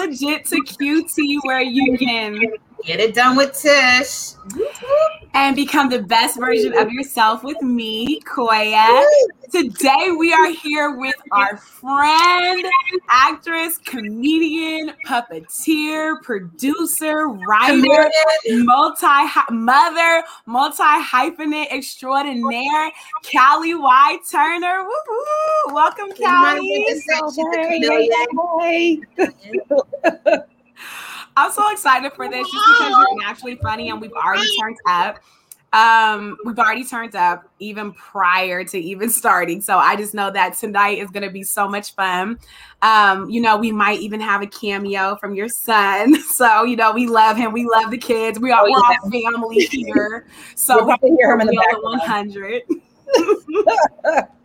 Legit to QT, where you can get it done with Tish and become the best version of yourself with me, Koya. Today we are here with our friend, actress, comedian, puppeteer, producer, writer, multi mother, multi hyphenate extraordinaire, Callie Y Turner. Woo-hoo. Welcome, Callie. I'm so excited for this just because you're naturally funny and we've already turned up. Um, we've already turned up even prior to even starting. So I just know that tonight is gonna be so much fun. Um, you know, we might even have a cameo from your son. So, you know, we love him, we love the kids, we are oh, all family here. So we'll we hear him in the back 100.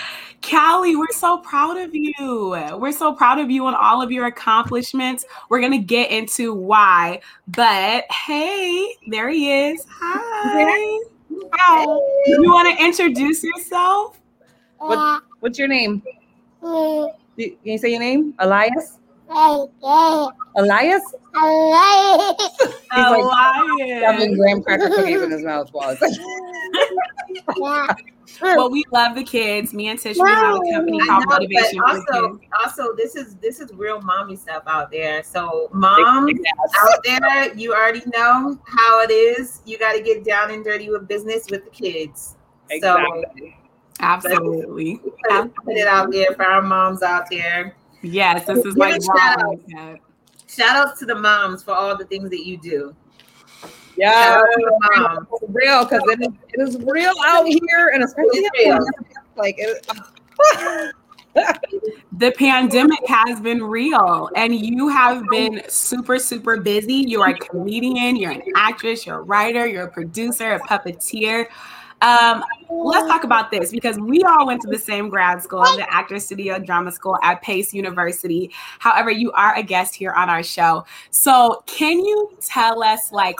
Callie, we're so proud of you. We're so proud of you and all of your accomplishments. We're going to get into why. But hey, there he is. Hi. Hi. You want to introduce yourself? What, uh, what's your name? Can you say your name? Elias? Elias? Elias. He's like having graham cracker cookies in his mouth while yeah well, we love the kids. Me and Tish, we have a company called know, Motivation. also, also, this is this is real mommy stuff out there. So, moms out there, you already know how it is. You got to get down and dirty with business with the kids. Exactly. So, absolutely, put, put it out there for our moms out there. Yes, this is like shout shout outs to the moms for all the things that you do. Yeah, real because it is, it is real out here, and especially like it, the pandemic has been real and you have been super super busy. You're a comedian you're an actress you're a writer you're a producer a puppeteer. Um, let's talk about this because we all went to the same grad school, the Actors Studio Drama School at Pace University. However, you are a guest here on our show. So, can you tell us, like,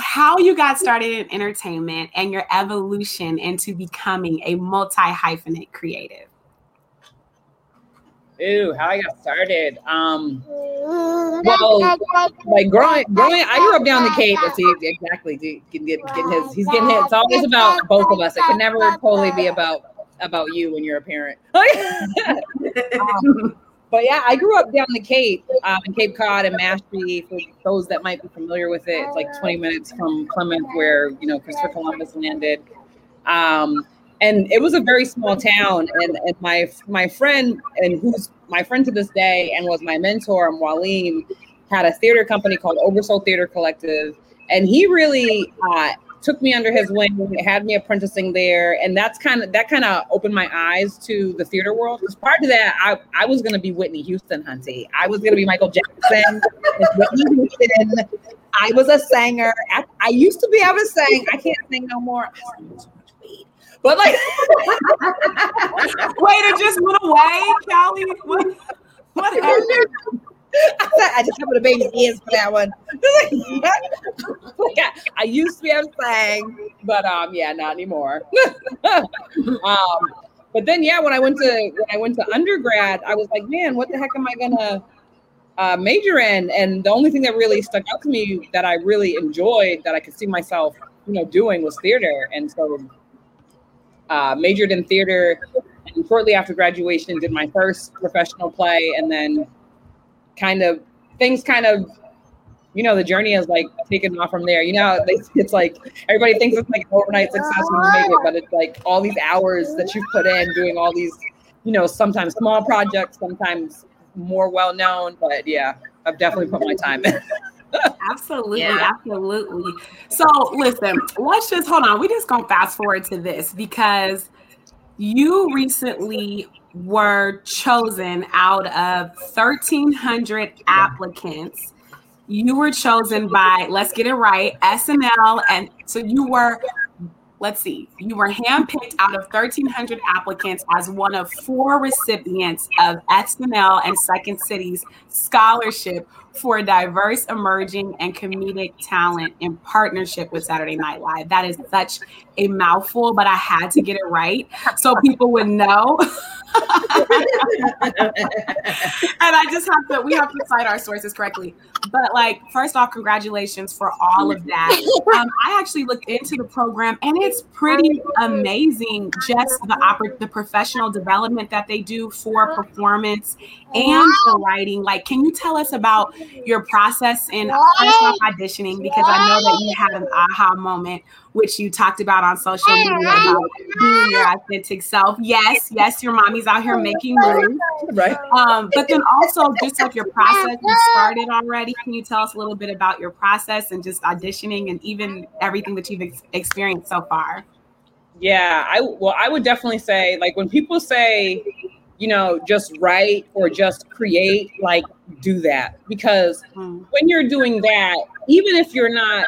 how you got started in entertainment and your evolution into becoming a multi hyphenate creative. Ooh, how I got started. Um, well, like growing, growing, I grew up down the Cape. Let's see exactly. Getting, getting his, he's getting hit. It's always about both of us. It can never totally be about about you when you're a parent. um, but yeah, I grew up down the Cape, um, in Cape Cod and Mashpee. For those that might be familiar with it, it's like 20 minutes from Plymouth, where you know Christopher Columbus landed. Um, and it was a very small town. And, and my my friend, and who's my friend to this day, and was my mentor, Waleem, had a theater company called Oversoul Theater Collective, and he really uh, took me under his wing, had me apprenticing there, and that's kind of that kind of opened my eyes to the theater world. Because prior to that, I, I was going to be Whitney Houston, Hunty. I was going to be Michael Jackson. Whitney Houston. I was a singer. I, I, used to be able to sing. I can't sing no more. But like, wait, it just went away, Callie. What, what happened? I just covered the baby's ears for that one. I, used to be to sing, but um, yeah, not anymore. um, but then yeah, when I went to when I went to undergrad, I was like, man, what the heck am I gonna uh, major in? And the only thing that really stuck out to me that I really enjoyed, that I could see myself, you know, doing was theater. And so uh, majored in theater. And shortly after graduation, did my first professional play, and then kind of things kind of you know the journey is like taken off from there. You know it's like everybody thinks it's like overnight success when you make it but it's like all these hours that you've put in doing all these you know sometimes small projects sometimes more well known but yeah i've definitely put my time in. Absolutely yeah. absolutely. So listen let's just hold on we just gonna fast forward to this because you recently were chosen out of 1,300 applicants. You were chosen by, let's get it right, SNL. And so you were, let's see, you were handpicked out of 1,300 applicants as one of four recipients of SNL and Second City's scholarship for diverse, emerging, and comedic talent in partnership with Saturday Night Live. That is such a mouthful, but I had to get it right so people would know. and I just have to, we have to cite our sources correctly. But like, first off, congratulations for all of that. Um, I actually looked into the program and it's pretty amazing. Just the oper- the professional development that they do for performance and for writing. Like, can you tell us about your process in first off auditioning? Because I know that you had an aha moment which you talked about on social media about being your authentic self. Yes, yes, your mommy's out here making moves. Right. Um, but then also just like your process, you started already. Can you tell us a little bit about your process and just auditioning and even everything that you've ex- experienced so far? Yeah, I well, I would definitely say like when people say, you know, just write or just create, like do that because Hmm. when you're doing that, even if you're not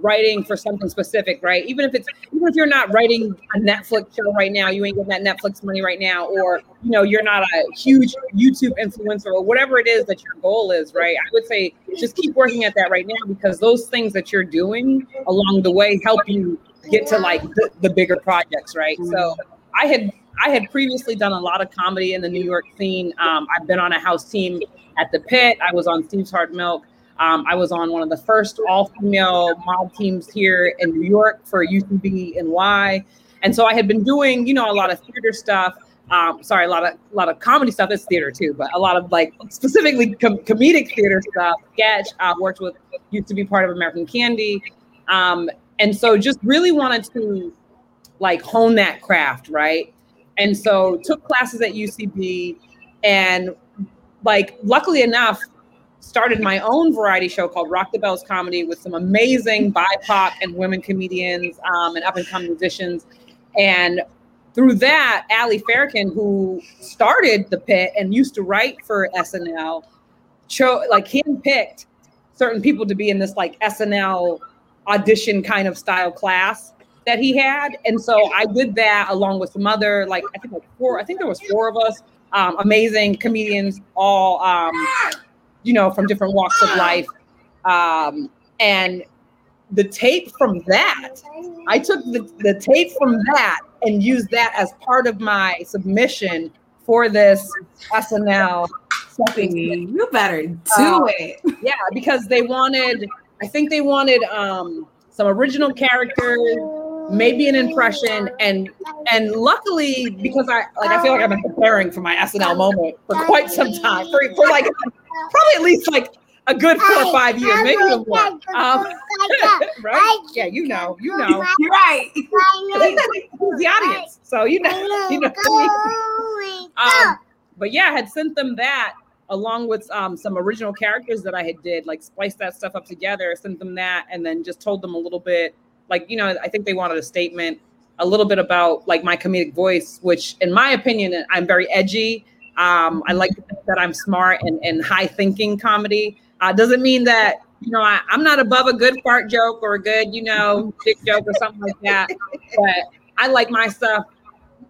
writing for something specific, right? Even if it's even if you're not writing a Netflix show right now, you ain't getting that Netflix money right now, or you know, you're not a huge YouTube influencer or whatever it is that your goal is, right? I would say just keep working at that right now because those things that you're doing along the way help you get to like the, the bigger projects, right? So I had I had previously done a lot of comedy in the New York scene. Um, I've been on a house team at the Pit. I was on Steve's Hard Milk. Um, I was on one of the first all-female Maude teams here in New York for UCB and Y. And so I had been doing, you know, a lot of theater stuff. Um, sorry, a lot of a lot of comedy stuff. It's theater too, but a lot of like specifically com- comedic theater stuff. Sketch. Uh, worked with used to be part of American Candy, um, and so just really wanted to like hone that craft, right? And so took classes at UCB, and like luckily enough, started my own variety show called Rock the Bells Comedy with some amazing BIPOC and women comedians um, and up and coming musicians. And through that, Ali Farahnakian, who started the pit and used to write for SNL, chose like handpicked certain people to be in this like SNL audition kind of style class that he had. And so I did that along with some other like I think like four, I think there was four of us, um, amazing comedians, all um, you know, from different walks of life. Um, and the tape from that, I took the, the tape from that and used that as part of my submission for this SNL You better do Uh, it. yeah, because they wanted, I think they wanted um some original characters, maybe an impression, and and luckily because I like I feel like I've been preparing for my SNL moment for quite some time, for, for like probably at least like a good four or five years, maybe even more. Um, right? Yeah, you know, you know, You're right. the audience, so you know, you know. What I mean? Um, but yeah, I had sent them that along with um, some original characters that I had did, like spliced that stuff up together, sent them that, and then just told them a little bit, like you know, I think they wanted a statement, a little bit about like my comedic voice, which in my opinion, I'm very edgy. Um, I like to think that I'm smart and, and high thinking comedy. Uh, doesn't mean that you know I, I'm not above a good fart joke or a good you know dick joke or something like that, but I like my stuff.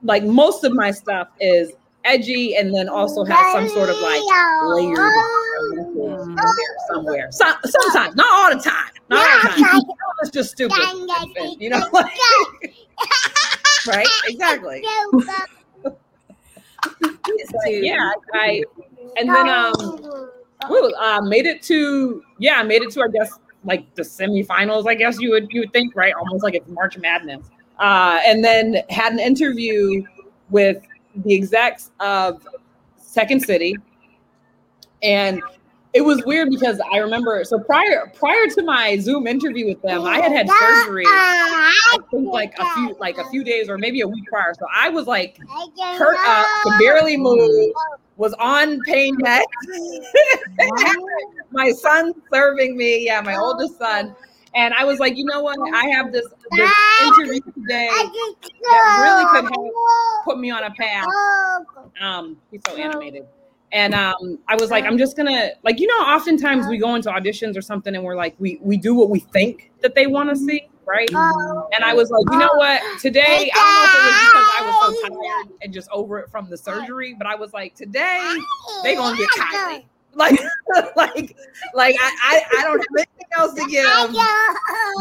Like most of my stuff is edgy and then also has some sort of like layered somewhere. So, sometimes, not all the time. Not all the time. It's just stupid. You know, like, right? Exactly. So, yeah, I and then um woo, uh, made it to yeah, made it to I guess like the semifinals. I guess you would you would think right, almost like it's March Madness. Uh, and then had an interview with the execs of Second City, and it was weird because I remember so prior prior to my Zoom interview with them, I had had surgery. Like a few like a few days or maybe a week prior. So I was like hurt up, could barely move, was on pain meds. my son serving me, yeah, my oldest son. And I was like, you know what? I have this, this interview today that really could help put me on a path. Um, he's so animated. And um, I was like, I'm just gonna like, you know, oftentimes we go into auditions or something and we're like, we we do what we think that they want to see, right? And I was like, you know what? Today, I don't know if it was because I was so tired and just over it from the surgery, but I was like, today they gonna get Kylie. Like, like, like I, I, I don't have anything else to give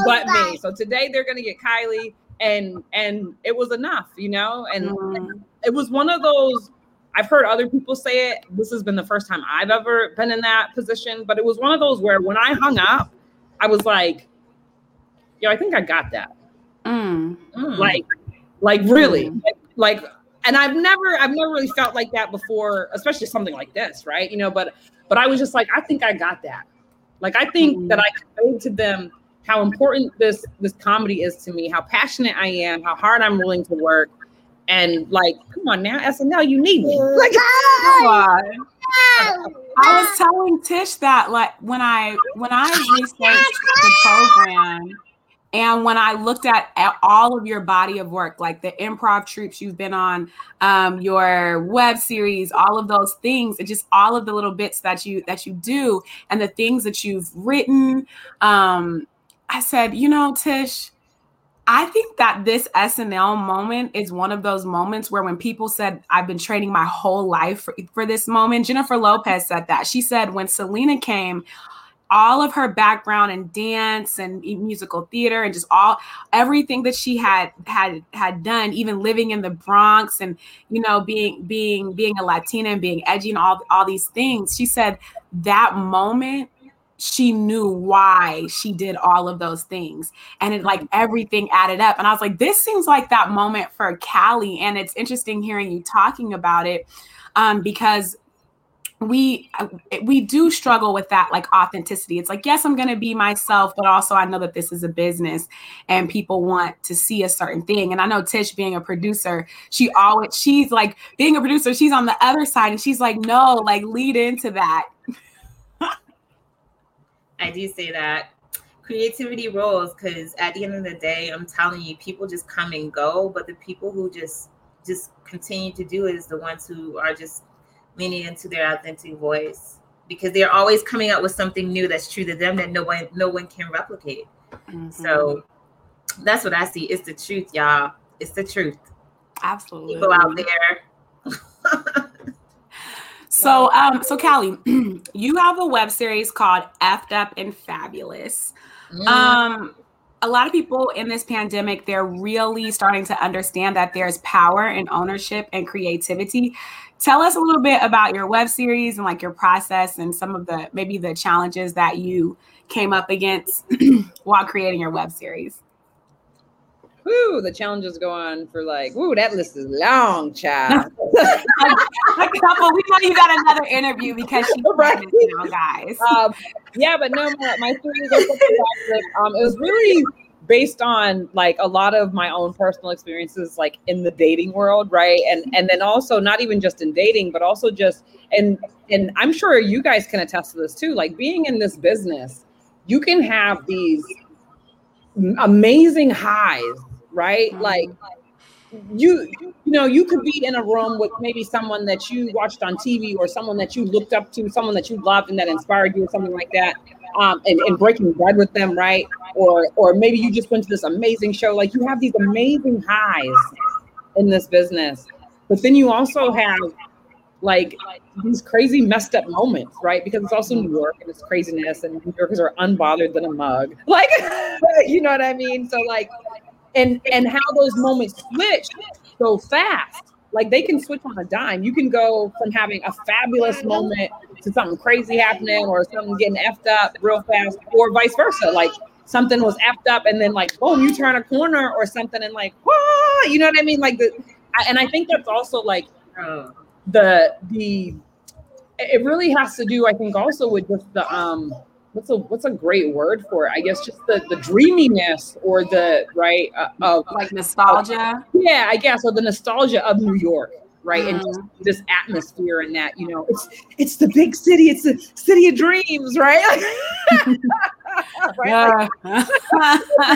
but me. So today they're gonna get Kylie, and and it was enough, you know. And mm. it was one of those. I've heard other people say it. This has been the first time I've ever been in that position, but it was one of those where when I hung up, I was like, "Yo, I think I got that." Mm. Like, like really, mm. like, like and I've never I've never really felt like that before, especially something like this, right? You know, but but I was just like, I think I got that. Like I think mm-hmm. that I conveyed to them how important this this comedy is to me, how passionate I am, how hard I'm willing to work, and like, come on now, SNL, you need me. Like, come on. I was telling Tish that like when I when I researched the program and when I looked at, at, all of your body of work, like the improv troops you've been on, um, your web series, all of those things, and just all of the little bits that you that you do, and the things that you've written, um, I said, you know, Tish, I think that this SNL moment is one of those moments where when people said, I've been training my whole life for, for this moment, Jennifer Lopez said that. She said, when Selena came, all of her background in dance and musical theater and just all everything that she had had had done even living in the Bronx and you know being being being a Latina and being edgy and all all these things she said that moment she knew why she did all of those things. And it like everything added up. And i was like this seems like that moment for callie. And it's interesting hearing you talking about it um, because we uh, we do struggle with that like authenticity. It's like yes i'm going to be myself but also i know that this is a business and people want to see a certain thing. And i know tish being a producer she always she's like being a producer she's on the other side and she's like no like lead into that i do say that creativity rolls because at the end of the day i'm telling you people just come and go but the people who just just continue to do it is the ones who are just leaning into their authentic voice because they're always coming up with something new that's true to them that no one no one can replicate. Mm-hmm. So that's what I see. It's the truth, y'all. It's the truth. Absolutely. People out there. so um so Callie, you have a web series called Effed Up and Fabulous. Mm. Um a lot of people in this pandemic they're really starting to understand that there's power and ownership and creativity tell us a little bit about your web series and like your process and some of the maybe the challenges that you came up against while creating your web series. Woo, the challenges go on for like, woo, that list is long, child. a couple, we know you got another interview because she's right. now, guys. Um, yeah, but no, my, my series um, it was really based on like a lot of my own personal experiences like in the dating world right and and then also not even just in dating but also just and and i'm sure you guys can attest to this too like being in this business you can have these amazing highs right mm-hmm. like you you know you could be in a room with maybe someone that you watched on tv or someone that you looked up to someone that you loved and that inspired you or something like that um, and, and breaking bread with them, right? Or or maybe you just went to this amazing show. Like you have these amazing highs in this business, but then you also have like these crazy messed up moments, right? Because it's also New York and it's craziness, and New Yorkers are unbothered than a mug. Like, you know what I mean? So like, and and how those moments switch so fast. Like they can switch on a dime. You can go from having a fabulous moment to something crazy happening or something getting effed up real fast, or vice versa. Like something was effed up and then like boom, you turn a corner or something and like, Wah! you know what I mean? Like the, and I think that's also like the the. It really has to do, I think, also with just the um what's a what's a great word for it? I guess just the the dreaminess or the right uh, of like nostalgia. yeah, I guess or the nostalgia of New York right? Mm-hmm. And just this atmosphere and that, you know, it's it's the big city, it's the city of dreams, right? right? Yeah. Like,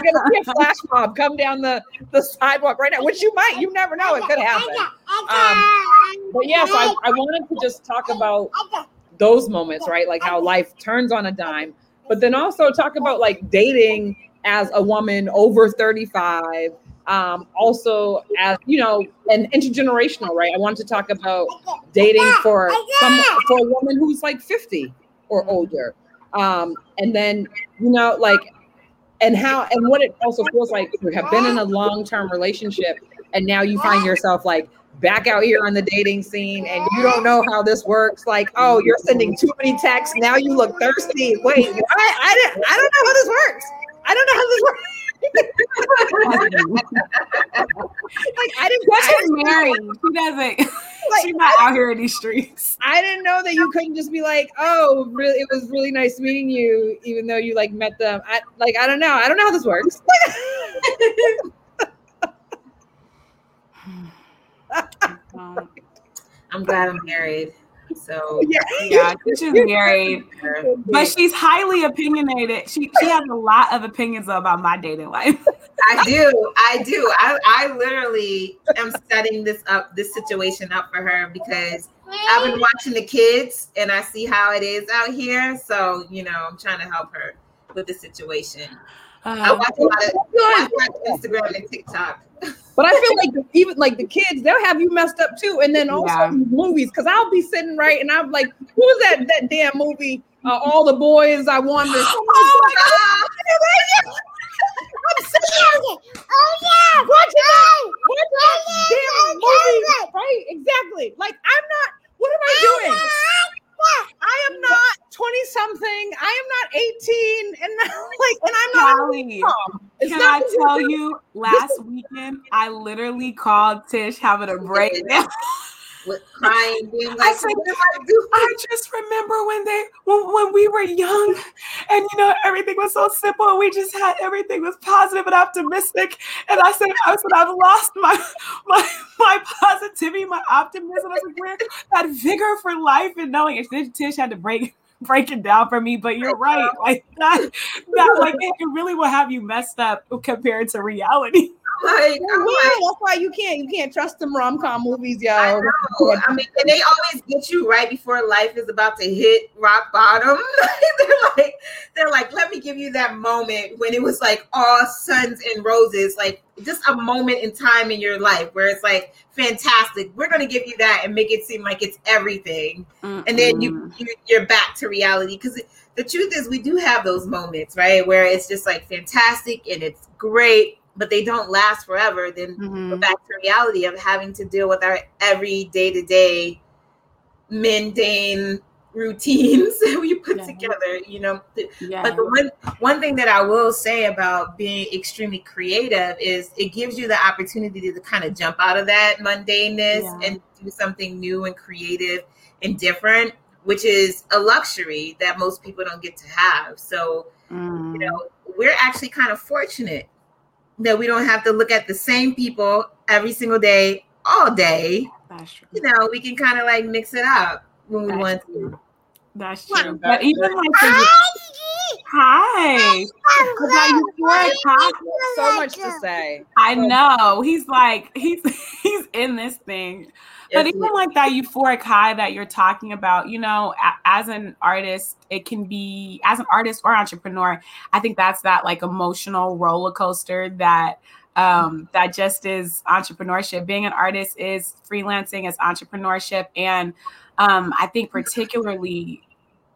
you're gonna see a flash mob come down the, the sidewalk right now, which you might, you never know, it could happen. Um, but yes, I, I wanted to just talk about those moments, right? Like how life turns on a dime, but then also talk about like dating as a woman over 35 um, also as you know, and intergenerational, right? I wanted to talk about dating for some for a woman who's like 50 or older. Um, and then, you know, like and how and what it also feels like to have been in a long-term relationship and now you find yourself like back out here on the dating scene and you don't know how this works like oh you're sending too many texts now you look thirsty wait what? I, didn't, I don't know how this works i don't know how this works like I didn't. She's married. She doesn't. Like, she's not out here in these streets. I didn't know that you couldn't just be like, "Oh, really? It was really nice meeting you," even though you like met them. I like. I don't know. I don't know how this works. Um, I'm glad I'm married. So yeah, yeah she's married, but she's highly opinionated. She she has a lot of opinions about my dating life. I do, I do. I I literally am setting this up, this situation up for her because I've been watching the kids and I see how it is out here. So you know, I'm trying to help her with the situation. Uh, I watch a lot of I watch Instagram and TikTok. But I feel like even like the kids, they'll have you messed up too. And then also yeah. movies, because I'll be sitting right and I'm like, who was that that damn movie? Uh, All the boys I wonder. Oh my god. I'm sitting Oh yeah. Watch it. Watch that damn movie. Right? Exactly. Like I'm not. What am I doing? I am not 20 something. I am not 18 and like and I'm not Callie, Can I tell you last weekend I literally called Tish having a breakdown. with crying, being like, I, said, I, just remember when they when, when we were young and you know everything was so simple and we just had everything was positive and optimistic. And I said, I said, I've lost my my my positivity, my optimism. I said, where that vigor for life and knowing if Tish had to break break it down for me, but you're right. Like that, that like it really will have you messed up compared to reality. Like, yeah, like, that's why you can't you can't trust them rom com movies, yo. I, know. I mean, and they always get you right before life is about to hit rock bottom. they're like, they're like, let me give you that moment when it was like all suns and roses, like just a moment in time in your life where it's like fantastic. We're gonna give you that and make it seem like it's everything, mm and then you, you you're back to reality because. The truth is, we do have those moments, right, where it's just like fantastic and it's great, but they don't last forever, then mm-hmm. we're back to reality of having to deal with our every day to day mundane routines that we put yeah. together, you know. Yeah. But the one one thing that I will say about being extremely creative is it gives you the opportunity to kind of jump out of that mundaneness yeah. and do something new and creative and different, which is a luxury that most people don't get to have. So, mm. you know, we're actually kind of fortunate that we don't have to look at the same people every single day, all day. That's true. You know, we can kind of like mix it up when we That's want true. to. That's true. But even like the, hi, hi. so much to say. I know. He's like he's he's in this thing. But even like that euphoric high that you're talking about, you know, as an artist, it can be as an artist or entrepreneur. I think that's that like emotional roller coaster that um, that just is entrepreneurship. Being an artist is freelancing, is entrepreneurship, and um, I think particularly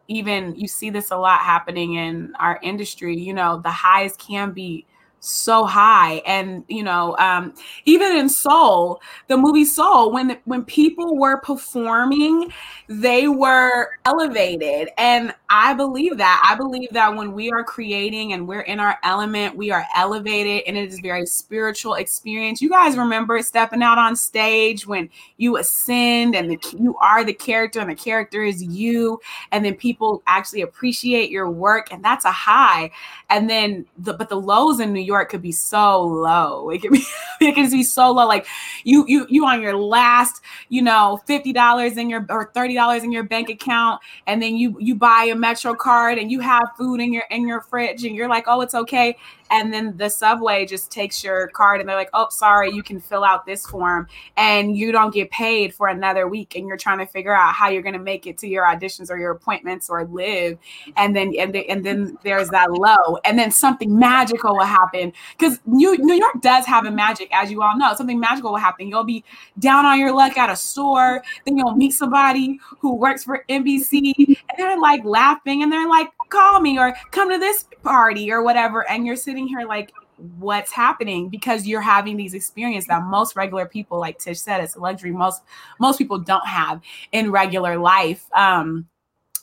even you see this a lot happening in our industry. You know, the highs can be so high and you know um even in soul the movie soul when when people were performing they were elevated and i believe that i believe that when we are creating and we're in our element we are elevated and it is a very spiritual experience you guys remember stepping out on stage when you ascend and the, you are the character and the character is you and then people actually appreciate your work and that's a high and then the but the lows in new york could be so low. It could be be so low. Like you you you on your last, you know, fifty dollars in your or thirty dollars in your bank account, and then you you buy a Metro card and you have food in your in your fridge, and you're like, oh, it's okay. And then the subway just takes your card and they're like, "Oh, sorry, you can fill out this form," and you don't get paid for another week, and you're trying to figure out how you're going to make it to your auditions or your appointments or live, and then and, the, and then there's that low, and then something magical will happen because New New York does have a magic, as you all know. Something magical will happen. You'll be down on your luck at a store, then you'll meet somebody who works for NBC, and they're like laughing, and they're like, "Call me," or "Come to this party," or whatever, and you're sitting here like what's happening? Because you're having these experiences that most regular people like tish said it's a luxury most most people don't have in regular life. Um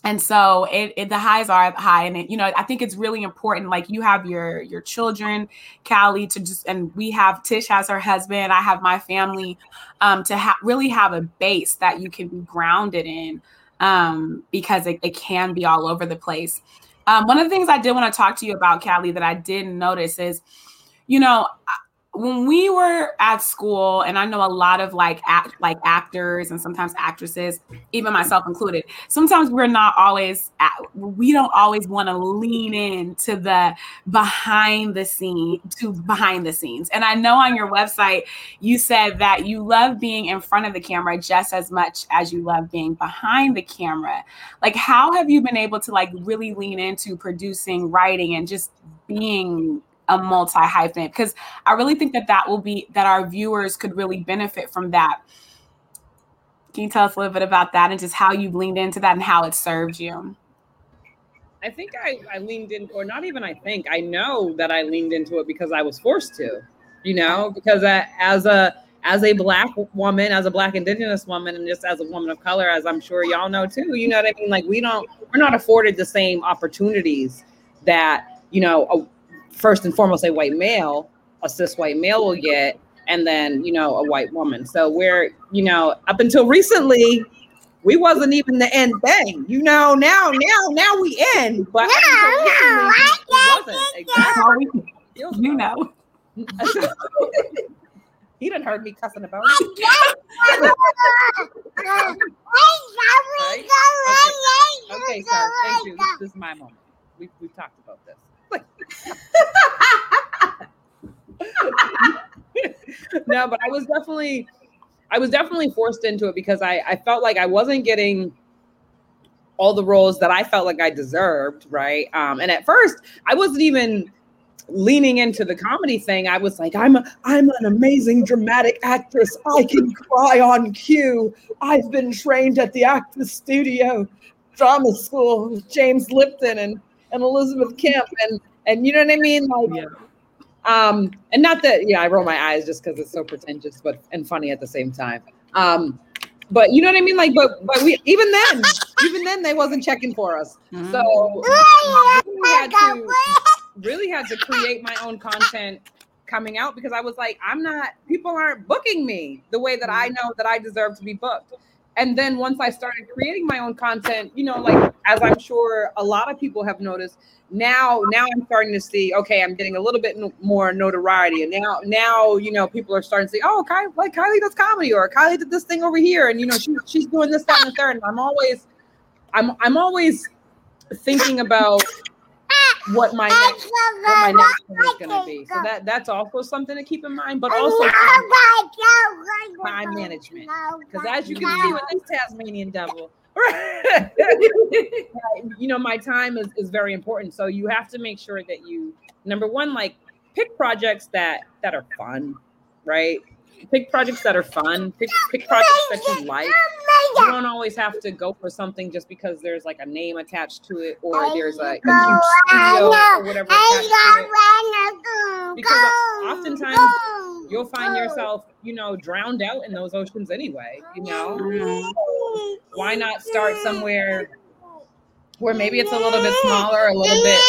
and so it, it, the highs are high and it, you know i think it's really important like you have your your children callie to just and we have tish has her husband i have my family um to ha- really have a base that you can be grounded in um because it, it can be all over the place. Um one of the things i did want to talk to you about callie that i didn't notice is you know when we were at school and i know a lot of like act like actors and sometimes actresses even myself included sometimes we're not always at, we don't always want to lean in to the behind the scene to behind the scenes. And i know on your website you said that you love being in front of the camera just as much as you love being behind the camera. Like how have you been able to like really lean into producing writing and just being a multi hyphen because I really think that that will be that our viewers could really benefit from that. Can you tell us a little bit about that and just how you've leaned into that and how it served you? I think I, I leaned in, or not even I think, I know that I leaned into it because I was forced to, you know, because I, as a as a black woman, as a black indigenous woman, and just as a woman of color, as I'm sure y'all know too, you know what I mean? Like we don't, we're not afforded the same opportunities that, you know, a, first and foremost a white male, a cis white male will get, and then you know a white woman. So we're you know up until recently, we wasn't even the end thing. You know now now now we end, but no, no, wasn't exactly. You know. he didn't heard me cussing about it. right? okay. okay, sir. Thank you. This, this is my moment. We, we've talked about this. no, but I was definitely, I was definitely forced into it because I, I felt like I wasn't getting all the roles that I felt like I deserved, right? Um, and at first, I wasn't even leaning into the comedy thing. I was like, I'm a, I'm an amazing dramatic actress. I can cry on cue. I've been trained at the Actors Studio Drama School with James Lipton and and Elizabeth Kemp and and you know what I mean? Like yeah. um and not that yeah, I roll my eyes just because it's so pretentious but and funny at the same time. Um but you know what I mean? Like, but but we even then, even then they wasn't checking for us. Mm-hmm. So really had to really had to create my own content coming out because I was like, I'm not people aren't booking me the way that I mm-hmm. know that I deserve to be booked and then once I started creating my own content, you know, like as I'm sure a lot of people have noticed, now now I'm starting to see, okay, I'm getting a little bit more notoriety, and now now you know people are starting to say, oh, Kylie, like Kylie does comedy, or Kylie did this thing over here, and you know she, she's doing this, that, and the third. And I'm always, I'm I'm always thinking about what my next what my next one is going to be. So that that's also something to keep in mind, but also time management. Because as you can see with this Tasmanian devil, you know, my time is, is very important. So you have to make sure that you number one, like pick projects that that are fun, right? Pick projects that are fun. Pick pick projects that you like. You don't always have to go for something just because there's like a name attached to it or there's a, a huge studio or whatever attached to it. Because oftentimes you'll find yourself, you know, drowned out in those oceans anyway. You know, why mm-hmm. not start somewhere where maybe it's a little bit smaller, a little bit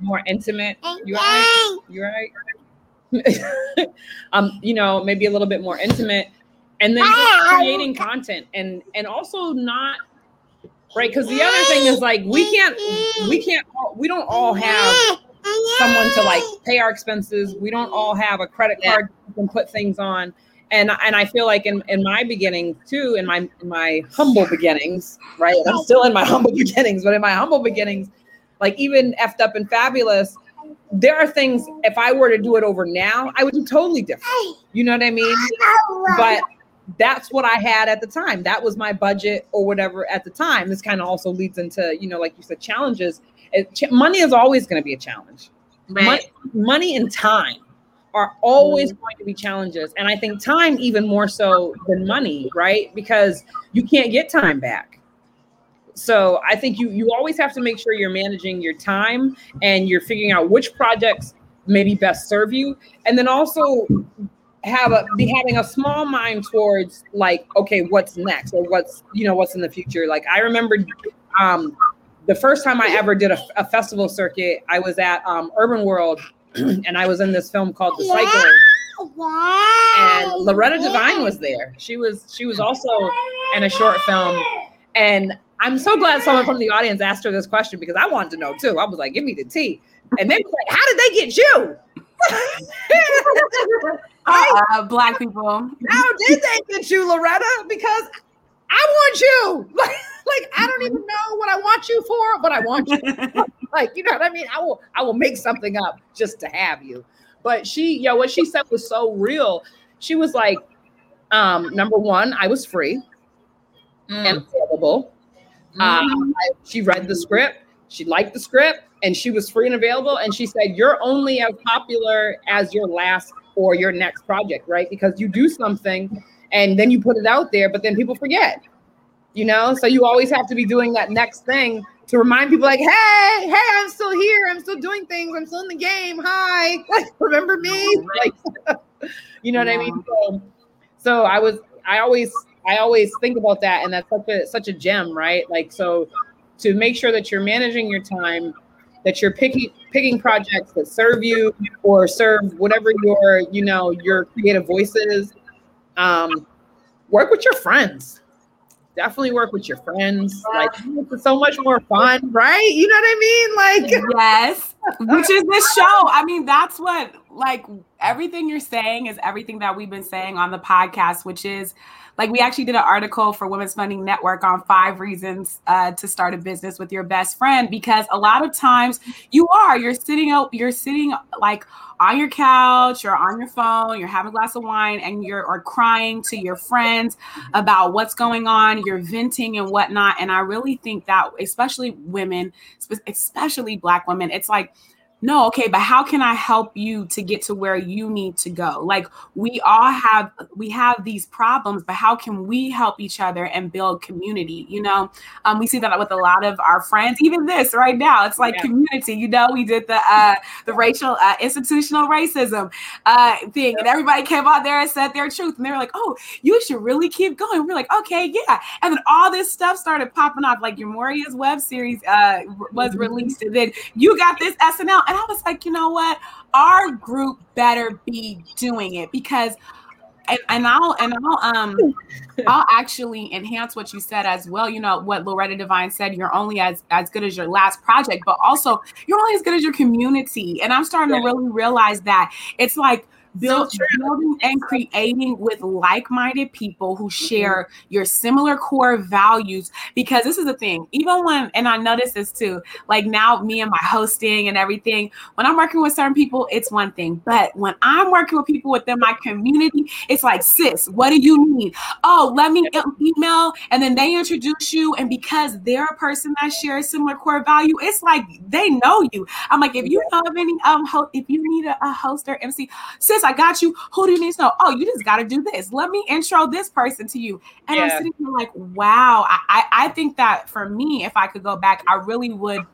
more intimate? You right? You right? um, you know, maybe a little bit more intimate, and then just creating content and and also not right because the other thing is like we can't we can't we don't all have someone to like pay our expenses. We don't all have a credit card yeah. can put things on. And, and I feel like in, in my beginning too, in my in my humble beginnings, right? I'm still in my humble beginnings, but in my humble beginnings, like even effed up and fabulous, there are things if I were to do it over now, I would do totally different. You know what I mean? But that's what I had at the time. That was my budget or whatever at the time. This kind of also leads into, you know, like you said, challenges. It, ch- money is always going to be a challenge. Right. Money, money and time are always going to be challenges. And I think time even more so than money, right? Because you can't get time back. So I think you you always have to make sure you're managing your time and you're figuring out which projects maybe best serve you. And then also have a be having a small mind towards like okay what's next or what's you know what's in the future? Like i remember um the first time i ever did a, a festival circuit i was at um urban world and i was in this film called the cycle. And loretta devine was there. She was she was also in a short film. And i'm so glad someone from the audience asked her this question because i wanted to know too i was like give me the tea and they were like how did they get you uh, black people. How did they get you, Loretta? Because I want you. Like, like I don't even know what I want you for, but I want you. like, you know what I mean? I will I will make something up just to have you. But she, yo, what she said was so real. She was like, um, number one, I was free mm. and available. Mm. Um, I, she read the script, she liked the script, and she was free and available. And she said, You're only as popular as your last or your next project, right? Because you do something and then you put it out there, but then people forget, you know? So you always have to be doing that next thing to remind people, like, hey, hey, I'm still here. I'm still doing things. I'm still in the game. Hi. Remember me? Like, you know what I mean? So, so I was, I always, I always think about that. And that's such a, such a gem, right? Like, so to make sure that you're managing your time, that you're picking picking projects that serve you or serve whatever your you know your creative voice is um, work with your friends. Definitely work with your friends. Like it's so much more fun right? You know what i mean? Like yes which is this show. I mean that's what like everything you're saying is everything that we've been saying on the podcast which is like we actually did an article for Women's Funding Network on five reasons uh, to start a business with your best friend because a lot of times you are you're sitting out you're sitting like on your couch or on your phone, you're having a glass of wine and you're or crying to your friends about what's going on, you're venting and whatnot. And I really think that especially women, especially black women, it's like no okay but how can i help you to get to where you need to go? Like we all have we have these problems but how can we help each other and build community you know? Um, we see that with a lot of our friends even this right now it's like yeah. community you know? We did the uh the racial uh, institutional racism uh thing and everybody came out there and said their truth and they were like oh you should really keep going. We're like okay yeah. And then all this stuff started popping off like your moria's web series uh was mm-hmm. released and then you got this snl and I was like, you know what? Our group better be doing it because and, and I'll and I'll um I'll actually enhance what you said as well. You know what Loretta Devine said, you're only as as good as your last project, but also you're only as good as your community. And I'm starting to really realize that it's like build, so building and creating with like-minded people who mm-hmm. share mm-hmm. your similar core values because this is the thing even when and i notice this too like now me and my hosting and everything when i'm working with certain people it's one thing but when i'm working with people within my community it's like sis what do you need oh let me email and then they introduce you and because they're a person that shares similar core value it's like they know you i'm like if you know of any um ho- if you need a, a host or mc sis I got you. Who do you need to know? Oh, you just got to do this. Let me intro this person to you. And yeah. I'm sitting here like, wow. I, I, I think that for me, if I could go back, I really would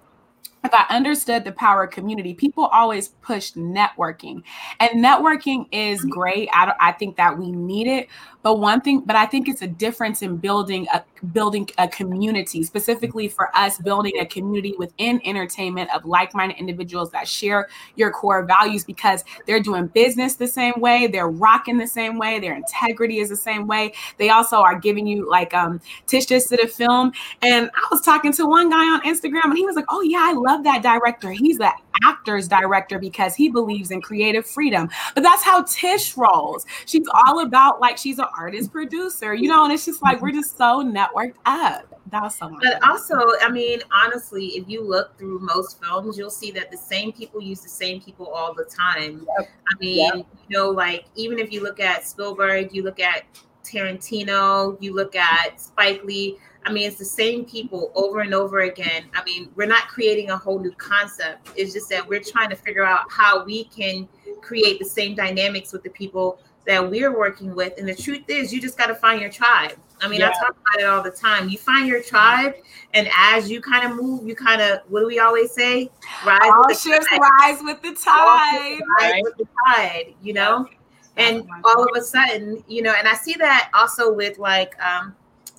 if I understood the power of community, people always push networking, and networking is mm-hmm. great. I, I think that we need it, but one thing, but I think it's a difference in building a building a community, specifically for us, building a community within entertainment of like-minded individuals that share your core values because they're doing business the same way, they're rocking the same way, their integrity is the same way. They also are giving you like um Tish just did a film, and I was talking to one guy on Instagram, and he was like, "Oh yeah, I love that director. He's the actor's director because he believes in creative freedom." But that's how Tish rolls. She's all about like she's an artist producer, you know, and it's just like we're just so networked up. that was so much. But also, I mean, honestly, if you look through most films, you'll see that the same people use the same people all the time. Yep. I mean, yep. you know, like even if you look at Spielberg, you look at Tarantino, you look at Spike Lee. I mean, it's the same people over and over again. I mean, we're not creating a whole new concept. It's just that we're trying to figure out how we can create the same dynamics with the people that we're working with. And the truth is, you just got to find your tribe. I mean, yeah. I talk about it all the time. You find your tribe, and as you kind of move, you kind of what do we always say? Rise all with ships rise with the tide. Rise right. with the tide. You know, and all of a sudden, you know, and I see that also with like um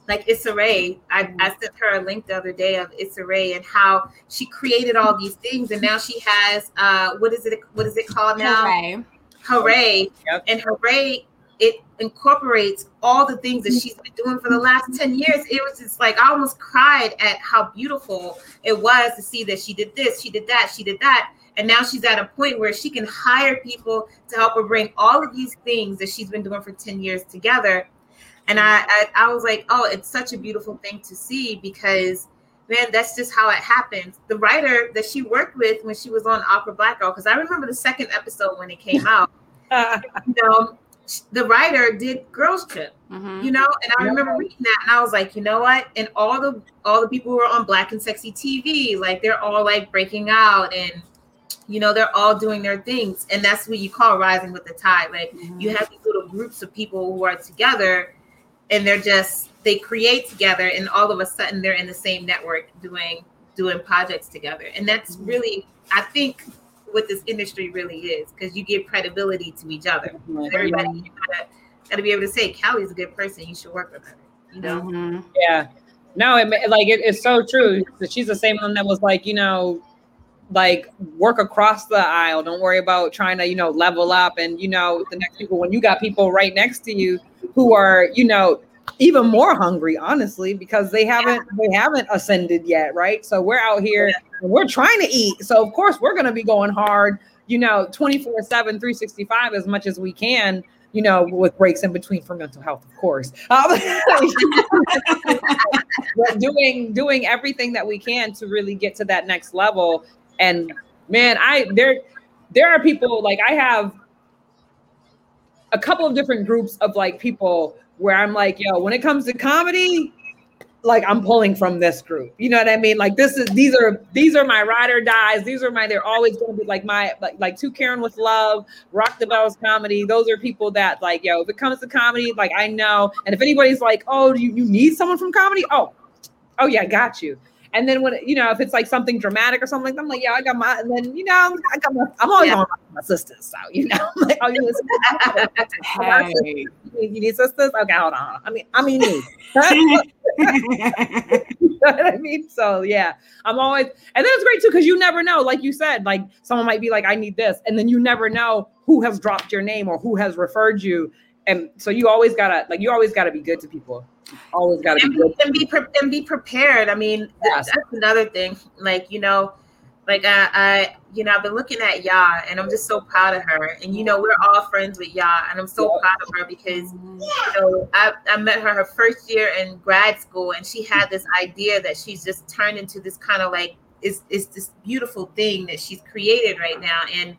like Issa Rae. I, mm-hmm. I sent her a link the other day of Issa Rae and how she created all these things, and now she has uh what is it? What is it called now? Hoorae. Hoorae. Yep. And hooray, it incorporates all the things that she's been doing for the last 10 years. It was just like I almost cried at how beautiful it was to see that she did this, she did that, she did that. And now she's at a point where she can hire people to help her bring all of these things that she's been doing for 10 years together and I, I, I was like, oh, it's such a beautiful thing to see because man, that's just how it happens. The writer that she worked with when she was on Awkward Black Girl, because I remember the second episode when it came out. you know, the writer did Girls Trip. Mm-hmm. You know, and I remember reading that, and I was like, you know what? And all the all the people who are on Black and Sexy TV, like they're all like breaking out and you know they're all doing their things and that's what you call rising with the tide like mm-hmm. you have these little groups of people who are together and they're just they create together and all of a sudden they're in the same network doing doing projects together. And that's mm-hmm. really i think what this industry really is because you give credibility to each other. Everybody you gotta, gotta be able to say callie's a good person you should work with her you know? Mm-hmm. yeah. No it, like it, it's so true. She's the same one that was like you know like work across the aisle. Don't worry about trying to you know level up and you know the next people when you got people right next to you who are, you know, even more hungry, honestly, because they haven't they haven't ascended yet, right? So we're out here and we're trying to eat. So of course we're gonna be going hard, you know, 24 7, 365 as much as we can you know, with breaks in between for mental health, of course. Um, but doing doing everything that we can to really get to that next level. And man, I there there are people like I have a couple of different groups of like people where I'm like, yo, when it comes to comedy, like I'm pulling from this group. You know what I mean? Like this is these are these are my ride or dies. These are my they're always going to be like my like like two Karen with love, rock the bells comedy. Those are people that like yo. If it comes to comedy, like I know. And if anybody's like, oh, you you need someone from comedy? Oh, oh yeah, got you. And then when you know, if it's like something dramatic or something like that, I'm like, yeah, I got my. And then you know, I got my. I'm always yeah. on my sisters, so you know, I'm like, oh, you listen. hey. You need sisters? Okay, hold on. I mean, I mean, me. you know what I mean? So yeah, I'm always, and then it's great too because you never know. Like you said, like someone might be like, I need this, and then you never know who has dropped your name or who has referred you, and so you always gotta like you always gotta be good to people always got to be good. and be pre- and be prepared. I mean, yes. that's another thing. Like you know, like I, I, you know, I've been looking at Ya, and I'm just so proud of her. And you know, we're all friends with Ya, and I'm so proud of her because you know, I, I met her her first year in grad school, and she had this idea that she's just turned into this kind of like it's it's this beautiful thing that she's created right now, and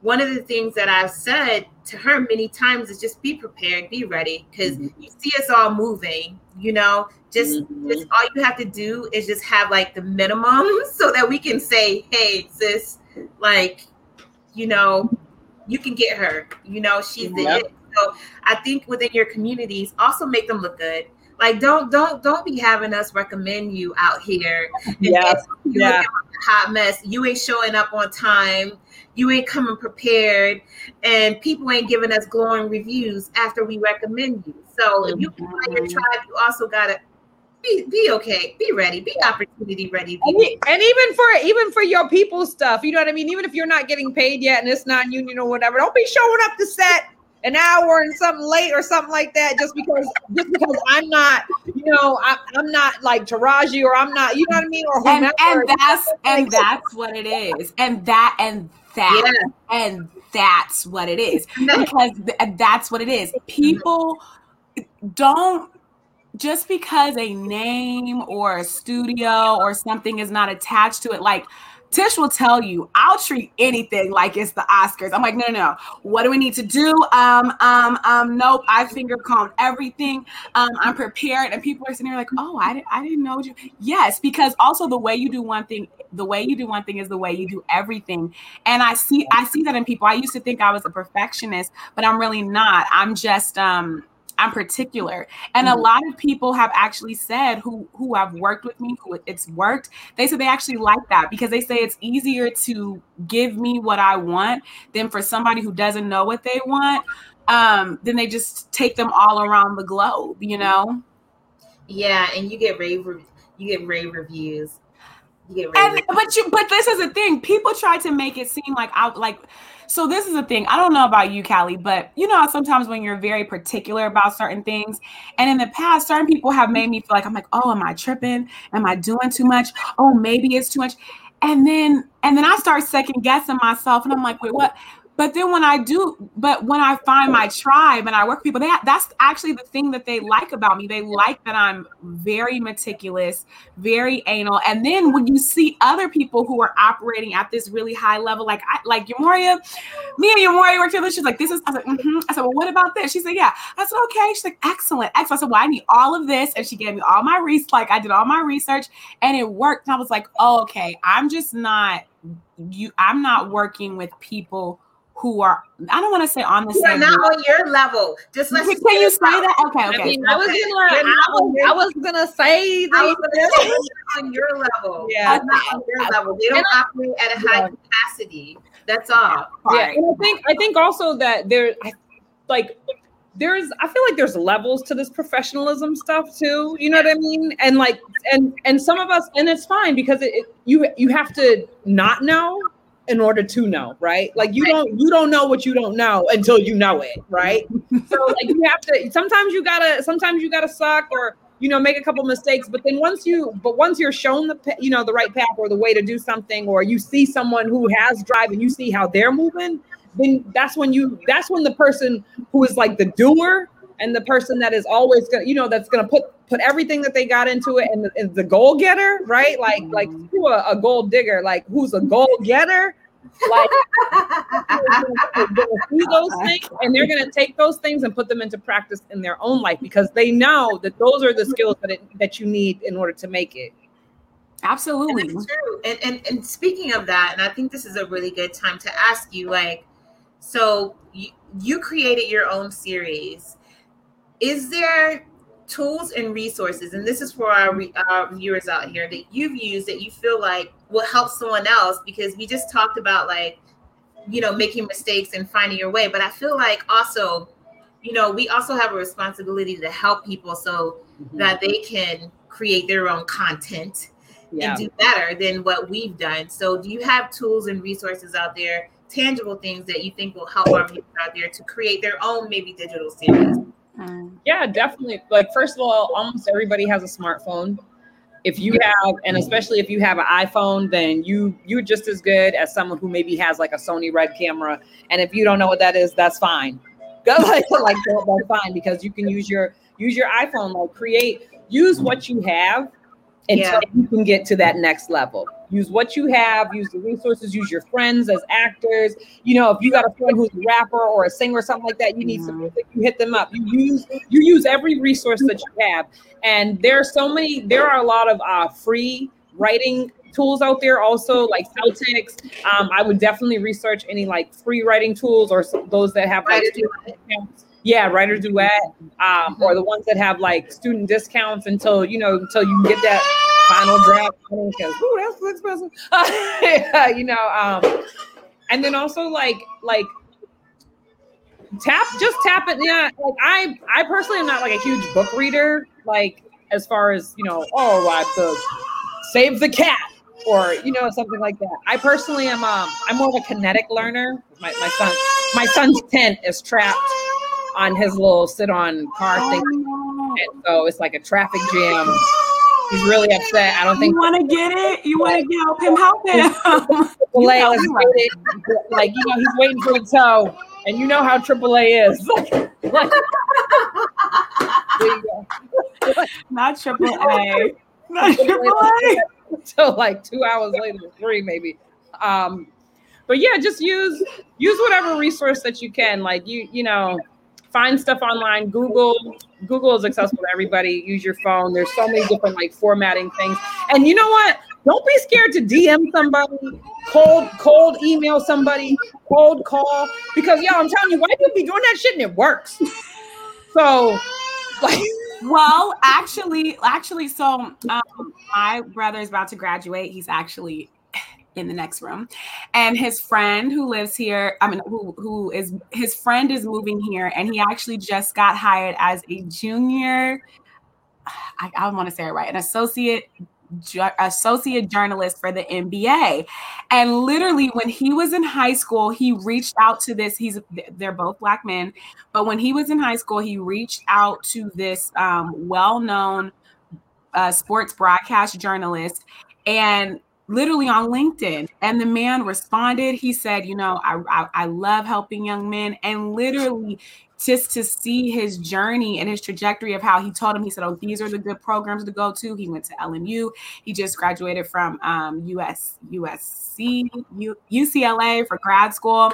one of the things that I've said to her many times is just be prepared, be ready, because mm-hmm. you see us all moving. You know, just mm-hmm. just all you have to do is just have like the minimum, so that we can say, "Hey, sis, like, you know, you can get her. You know, she's yep. the it." So I think within your communities, also make them look good. Like, don't don't don't be having us recommend you out here. Yes. Yeah. Hot mess. You ain't showing up on time you ain't coming prepared and people ain't giving us glowing reviews after we recommend you so if you find your tribe you also gotta be, be okay be ready be opportunity ready and, and, even for even for your people stuff you know what i mean even if you're not getting paid yet and it's non-union or whatever don't be showing up to set an hour and something late or something like that just because just because I'm not, you know, I, am not like Taraji or I'm not, you know what I mean? Or whomever. And, and that's and that's what it is. And that and that yeah. and that's what it is because that's what it is people don't just because a name or a studio or something is not attached to it, like Tish will tell you, I'll treat anything like it's the Oscars. I'm like, no, no, no. What do we need to do? Um, um, um, nope. I finger combed everything. Um, I'm prepared. And people are sitting there like, oh, I, didn't, I didn't know you. Yes, because also the way you do one thing, the way you do one thing is the way you do everything. And I see, I see that in people. I used to think I was a perfectionist, but I'm really not. I'm just, um, I'm particular. And mm-hmm. a lot of people have actually said who who have worked with me, who it's worked, they said they actually like that because they say it's easier to give me what I want than for somebody who doesn't know what they want. Um, then they just take them all around the globe, you know? Yeah, and you get rave you get rave reviews. You get rave and, reviews. but you but this is the thing. People try to make it seem like I like so this is the thing. I don't know about you, Callie, but you know sometimes when you're very particular about certain things, and in the past, certain people have made me feel like I'm like, oh, am I tripping? Am I doing too much? Oh, maybe it's too much. And then and then I start second guessing myself, and I'm like, wait, what? But then when I do, but when I find my tribe and I work with people, that that's actually the thing that they like about me. They like that I'm very meticulous, very anal. And then when you see other people who are operating at this really high level, like I, like Yamoria, me and Yamoria worked together. She's like, "This is." I was like, mm-hmm. I said, "Well, what about this?" She said, "Yeah." I said, "Okay." She's like, "Excellent, excellent." I said, "Well, I need all of this," and she gave me all my research. Like I did all my research, and it worked. And I was like, oh, "Okay, I'm just not you. I'm not working with people." Who are I don't want to say on the same. Not on your level. Just let can you say that? Okay, okay. I, mean, I was gonna, I was, I was gonna say that on your level. Yeah, not on your level. They don't operate at a high yeah. capacity. That's all. Yeah, and I think I think also that there, I, like there's I feel like there's levels to this professionalism stuff too. You know what I mean? And like and and some of us and it's fine because it, it you you have to not know in order to know, right? Like you don't you don't know what you don't know until you know it, right? so like you have to sometimes you gotta sometimes you gotta suck or you know make a couple mistakes, but then once you but once you're shown the you know the right path or the way to do something, or you see someone who has drive and you see how they're moving, then that's when you that's when the person who is like the doer and the person that is always gonna you know that's gonna put put everything that they got into it and the, and the goal getter right? Like like mm-hmm. who a, a gold digger. Like who's a goal getter? Like see those things and they're going to take those things and put them into practice in their own life because they know that those are the skills that it, that you need in order to make it. Absolutely. and true. And, and and speaking of that and i think this is a really good time to ask you like so you, you created your own series is there tools and resources, and this is for our, our viewers out here that you've used that you feel like will help someone else because we just talked about like, you know, making mistakes and finding your way. But I feel like also, you know, we also have a responsibility to help people so mm-hmm. that they can create their own content yeah. and do better than what we've done. So, do you have tools and resources out there, tangible things that you think will help our people out there to create their own maybe digital series? Mm. Yeah, definitely. Like, first of all, almost everybody has a smartphone. If you have, and especially if you have an iPhone, then you you're just as good as someone who maybe has like a Sony Red camera. And if you don't know what that is, that's fine. Go like like that, that's fine because you can use your use your iPhone. Like create, use what you have until yeah. you can get to that next level. Use what you have, use the resources, use your friends as actors. You know, if you got a friend who's a rapper or a singer or something like that, you need mm-hmm. some music, you hit them up. You use you use every resource that you have. And there are so many, there are a lot of uh, free writing tools out there also like Celtx. Um, I would definitely research any like free writing tools or those that have like yeah, WriterDuet, um, or the ones that have like student discounts until you know until you get that final draft. Ooh, that's expensive. yeah, you know, um, and then also like like tap just tap it. Yeah, like I I personally am not like a huge book reader. Like as far as you know, oh, I have to save the cat or you know something like that. I personally am um I'm more of a kinetic learner. My my son my son's tent is trapped on his little sit on car thing. And so it's like a traffic jam. He's really upset. I don't think you want to get it. You want to help him, help him. AAA is waiting, like you know, he's waiting for the tow, and you know how AAA is. not triple A. Not triple A. Until like two hours later, three maybe. Um, but yeah, just use use whatever resource that you can. Like you, you know, find stuff online. Google Google is accessible to everybody. Use your phone. There's so many different like formatting things. And you know what? Don't be scared to DM somebody, cold, cold email somebody, cold call. Because yo, I'm telling you, white people be doing that shit and it works. So like well, actually, actually, so um, my brother is about to graduate. He's actually in the next room, and his friend who lives here, I mean, who who is his friend is moving here, and he actually just got hired as a junior. I, I want to say it right, an associate associate journalist for the NBA. And literally, when he was in high school, he reached out to this. He's they're both black men, but when he was in high school, he reached out to this um, well-known uh, sports broadcast journalist, and literally on LinkedIn. And the man responded. He said, "You know, I, I, I love helping young men," and literally just to see his journey and his trajectory of how he told him, he said, Oh, these are the good programs to go to. He went to LMU. He just graduated from um, US, USC, U, UCLA for grad school.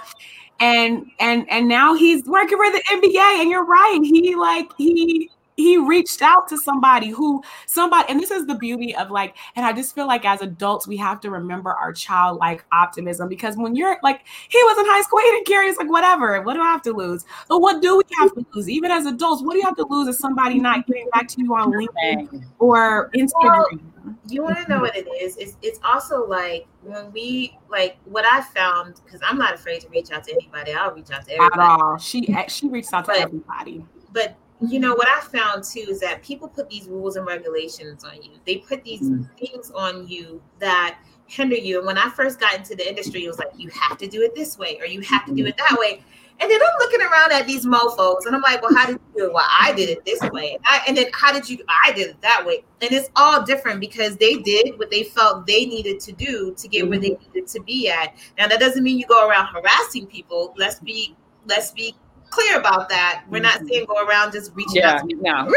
And and and now he's working for the NBA. And you're right. He like he he reached out to somebody who somebody and this is the beauty of like and i just feel like as adults we have to remember our childlike optimism because when you're like he was in high school he didn't care. He's like whatever what do i have to lose? But what do we have to lose? Even as adults what do you have to lose if somebody not mm-hmm. getting back to you on linkedin or instagram? well, you want to know what it is? It's, it's also like when we like what i found because i'm not afraid to reach out to anybody. I'll reach out to everybody at all. She eh, she reached out to but, everybody. but you know what i found too is that people put these rules and regulations on you. They put these mm. things on you that hinder you. And when i first got into the industry it was like you have to do it this way or you have to do it that way. And then i'm looking around at these mofos and i'm like well how did you do it? Well i did it this way and, I, and then how did you i did it that way? And it's all different because they did what they felt they needed to do to get where they mm-hmm. needed to be at. Now that doesn't mean you go around harassing people. Let's be let's be clear about that. We're not mm-hmm. saying go around just reaching yeah, out to. No.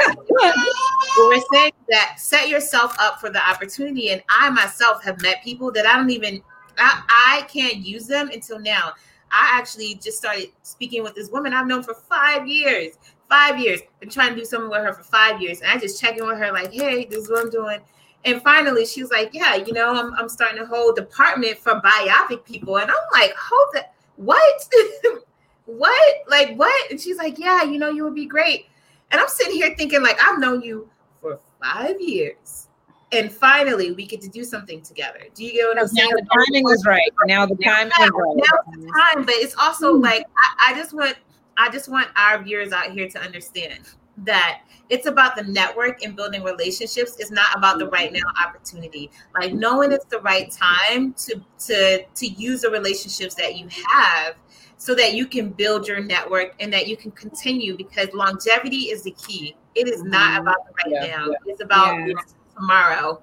we're saying that set yourself up for the opportunity. And I myself have met people that I don't even I, I can't use them until now. I actually just started speaking with this woman I've known for five years. Five years. Been trying to do something with her for five years. And I just check in with her, like, hey, this is what I'm doing. And finally, she was like, Yeah, you know, I'm, I'm starting a whole department for biopic people. And I'm like, Hold that. What? what? Like, what? And she's like, yeah, you know, you would be great. And I'm sitting here thinking, like, I've known you for five years. And finally, we get to do something together. Do you get what I'm saying? Now the timing was right. Now the timing is right. Now the time, but it's also mm-hmm. like I, I just want I just want our viewers out here to understand that it's about the network and building relationships. It's not about the right now opportunity. Like knowing it's the right time to to to use the relationships that you have so that you can build your network and that you can continue because longevity is the key. It is not mm-hmm. about the right yeah, now. Yeah. It's about yeah. tomorrow.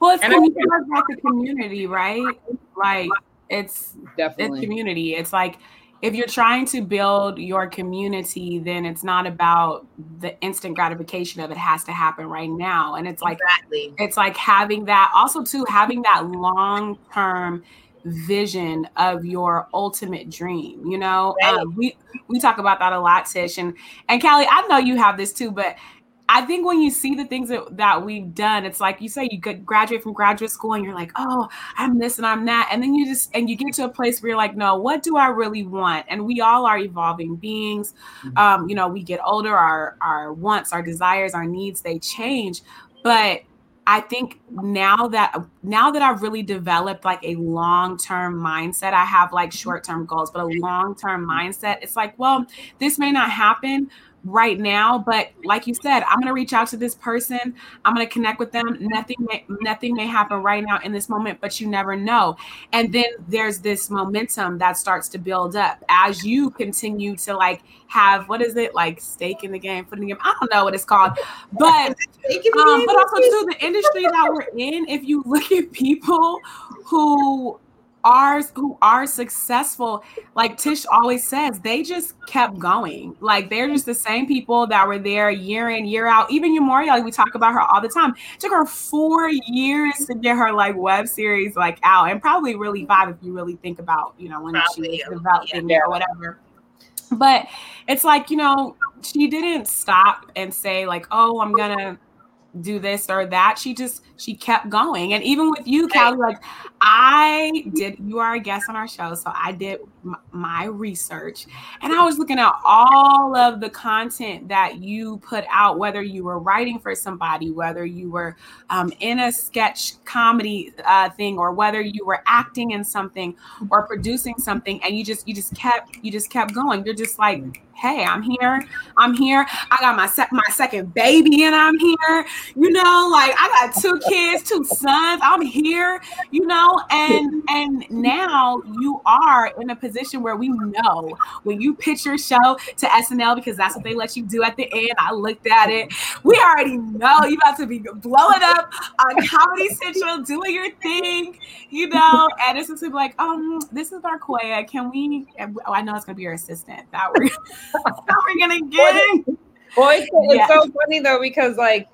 Well, it's like a community, right? Like it's definitely it's community. It's like if you're trying to build your community, then it's not about the instant gratification of it has to happen right now. And it's like exactly. it's like having that also too having that long term vision of your ultimate dream you know right. um, we we talk about that a lot tish and and callie i know you have this too but I think when you see the things that, that we've done, it's like you say you graduate from graduate school and you're like, oh, I'm this and I'm that. And then you just, and you get to a place where you're like, no, what do I really want? And we all are evolving beings. Mm-hmm. Um, you know, we get older, our, our wants, our desires, our needs, they change. But I think now that now that I've really developed like a long-term mindset, I have like short-term goals, but a long-term mindset, it's like, well, this may not happen, right now but like you said i'm going to reach out to this person. I'm going to connect with them. Nothing may, nothing may happen right now in this moment but you never know. And then there's this momentum that starts to build up as you continue to like have what is it? Like stake in the game putting the game? I don't know what it's called. But um, but also to the industry that we're in if you look at people who are who are successful, like Tish always says, they just kept going. Like they're just the same people that were there year in, year out. Even Umoria, like we talk about her all the time. It took her four years to get her like web series like out, and probably really five if you really think about, you know, when probably, she was developing yeah. or whatever. But it's like, you know, she didn't stop and say, like, oh, I'm gonna do this or that. She just she kept going. And even with you, Callie, like I did, you are a guest on our show, so I did m- my research, and I was looking at all of the content that you put out, whether you were writing for somebody, whether you were um, in a sketch comedy uh, thing, or whether you were acting in something or producing something, and you just you just kept you just kept going. You're just like hey, I'm here. I'm here. I got my my second baby and I'm here. You know, like I got two kids, two sons. I'm here, you know, and and now you are in a position where we know when you pitch your show to SNL because that's what they let you do at the end. I looked at it. We already know you about to be blowing up on Comedy Central, doing your thing, you know, and it's just like, um, this is Arquaya. Can we? Oh, I know it's gonna be your assistant. That we're that we're gonna get. Well, it's, it's yeah. so funny though because like,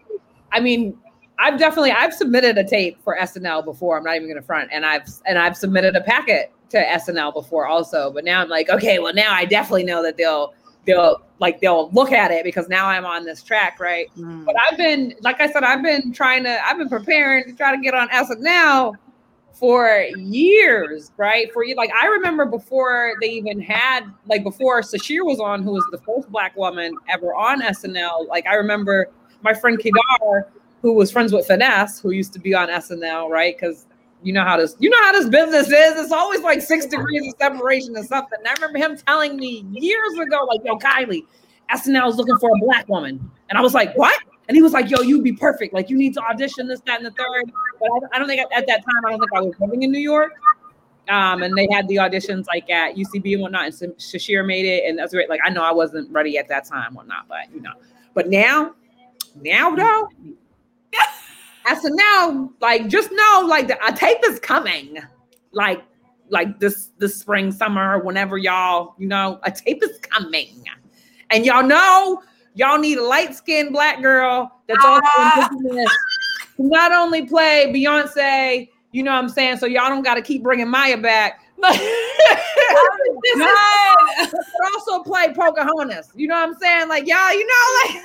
I mean, I've definitely I've submitted a tape for SNL before. I'm not even gonna front, and I've and I've submitted a packet to SNL before also. But now I'm like, okay, well now I definitely know that they'll they'll like they'll look at it because now I'm on this track, right? Mm. But I've been like I said, I've been trying to I've been preparing to try to get on SNL for years, right? For you, like I remember before they even had like before Sasheer was on, who was the first black woman ever on SNL. Like I remember my friend Kedar who was friends with Finesse, who used to be on SNL, right? Because you know how this you know how this business is. It's always like six degrees of separation or something. And I remember him telling me years ago, like, yo, Kylie, SNL is looking for a black woman. And I was like, what? And he was like, yo, you'd be perfect. Like, you need to audition this, that, and the third. But I, don't think at, at, that time, I don't think I was living in New York. Um, and they had the auditions like at UCB and whatnot. And Sasheer made it. And that's great. Like, I know I wasn't ready at that time, whatnot, but you know. But now, now though, I said, now, like, just know, like, the, a tape is coming, like, like this this spring, summer, whenever y'all, you know, a tape is coming, and y'all know y'all need a light skinned black girl that's also ah. in business to not only play Beyonce, you know what I'm saying, so y'all don't got to keep bringing Maya back. But, but also play Pocahontas. You know what I'm saying? Like y'all, you know, like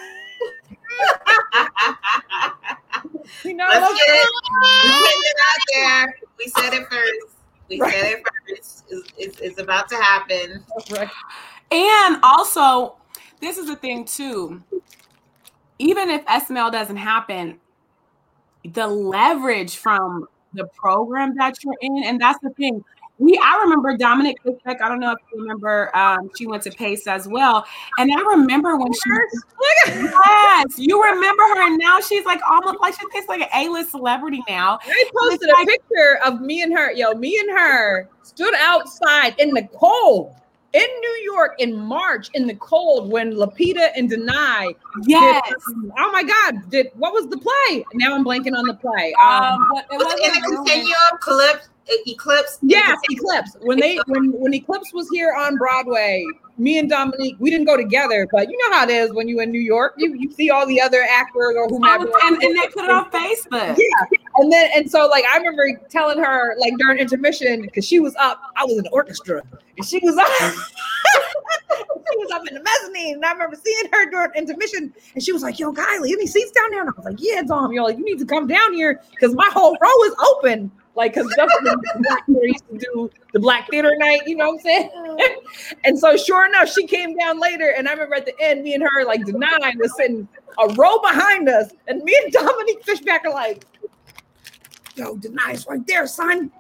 you know, Let's get it. We it out there. We said it first. We right. said it first. It's, it's, it's about to happen. Right. And also, this is the thing too. Even if SNL doesn't happen, the leverage from the program that you're in, and that's the thing we I remember Dominique Fishback. I don't know if you remember. Um, she went to Pace as well, and I remember when she. yes, you remember her, and now she's like almost like she's like an A-list celebrity now. I posted a like, picture of me and her. Yo, me and her stood outside in the cold in New York in March in the cold when Lupita and Danai. Yes. Did, um, oh my God! Did what was the play? Now I'm blanking on the play. Um, um it was in the continuum clip Eclipse. Yes, Eclipse. When they when when Eclipse was here on Broadway, me and Dominique, we didn't go together, but you know how it is when you're in New York, you, you see all the other actors or whomever. Oh, and, and, they put it on Facebook. Yeah. And then and so like I remember telling her like during intermission, because she was up, I was in the orchestra, and she was up. she was up in the mezzanine, and I remember seeing her during intermission, and she was like, "Yo, Kylie, any seats down there?" And I was like, "Yeah, Dom, you're like, you need to come down here because my whole row is open." Like, because Justin Black used to do the Black Theater Night, you know what I'm saying? and so, sure enough, she came down later, and I remember at the end, me and her, like, Danai was sitting a row behind us, and me and Dominique Fishback are like, yo, Danai's right there, son.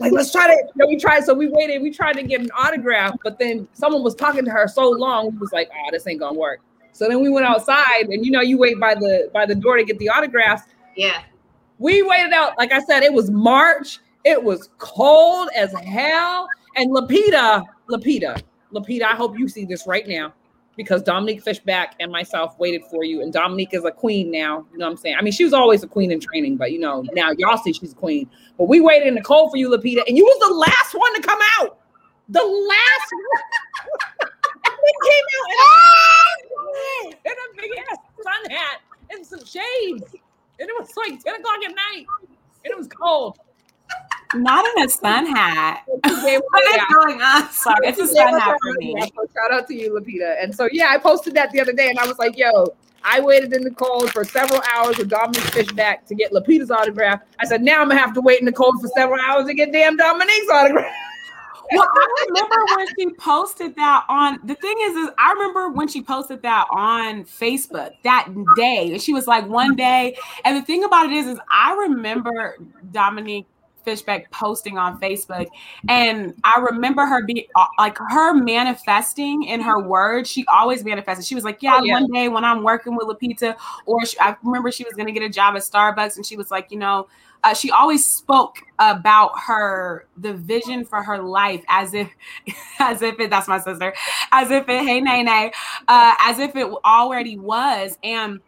Like, let's try to, you know, we tried, so we waited, we tried to get an autograph, but then someone was talking to her so long, we was like, oh, this ain't gonna work. So then we went outside, and you know, you wait by the by the door to get the autographs. Yeah. We waited out, like I said, it was March. It was cold as hell. And Lupita, Lupita, Lupita, I hope you see this right now. because Dominique Fishback and myself waited for you. And Dominique is a queen now. You know what I'm saying? I mean, she was always a queen in training, but you know, now y'all see she's a queen. But we waited in the cold for you, Lupita, and you was the last one to come out. The last one. we came out in a, in a big ass sun hat and some shades. And it was like 10 o'clock at night. And it was cold. Not in a sun hat. what is going on? Sorry, it's a sun hat for me. So oh, shout out to you, Lupita. And so yeah, I posted that the other day and I was like, yo, I waited in the cold for several hours with Dominique Fishback to get Lupita's autograph. I said, now I'm gonna have to wait in the cold for several hours to get damn Dominique's autograph. Well, I remember when she posted that on the thing is, is I remember when she posted that on Facebook that day. She was like one day. And the thing about it is, is I remember Dominique Fishback posting on Facebook, and I remember her be uh, like her manifesting in her words. She always manifested. She was like, "Yeah, oh, yeah. one day when I'm working with Lupita, or she, I remember she was going to get a job at Starbucks, and she was like, you know." Uh, she always spoke about her the vision for her life as if as if it that's my sister as if it hey nay nay uh, as if it already was. And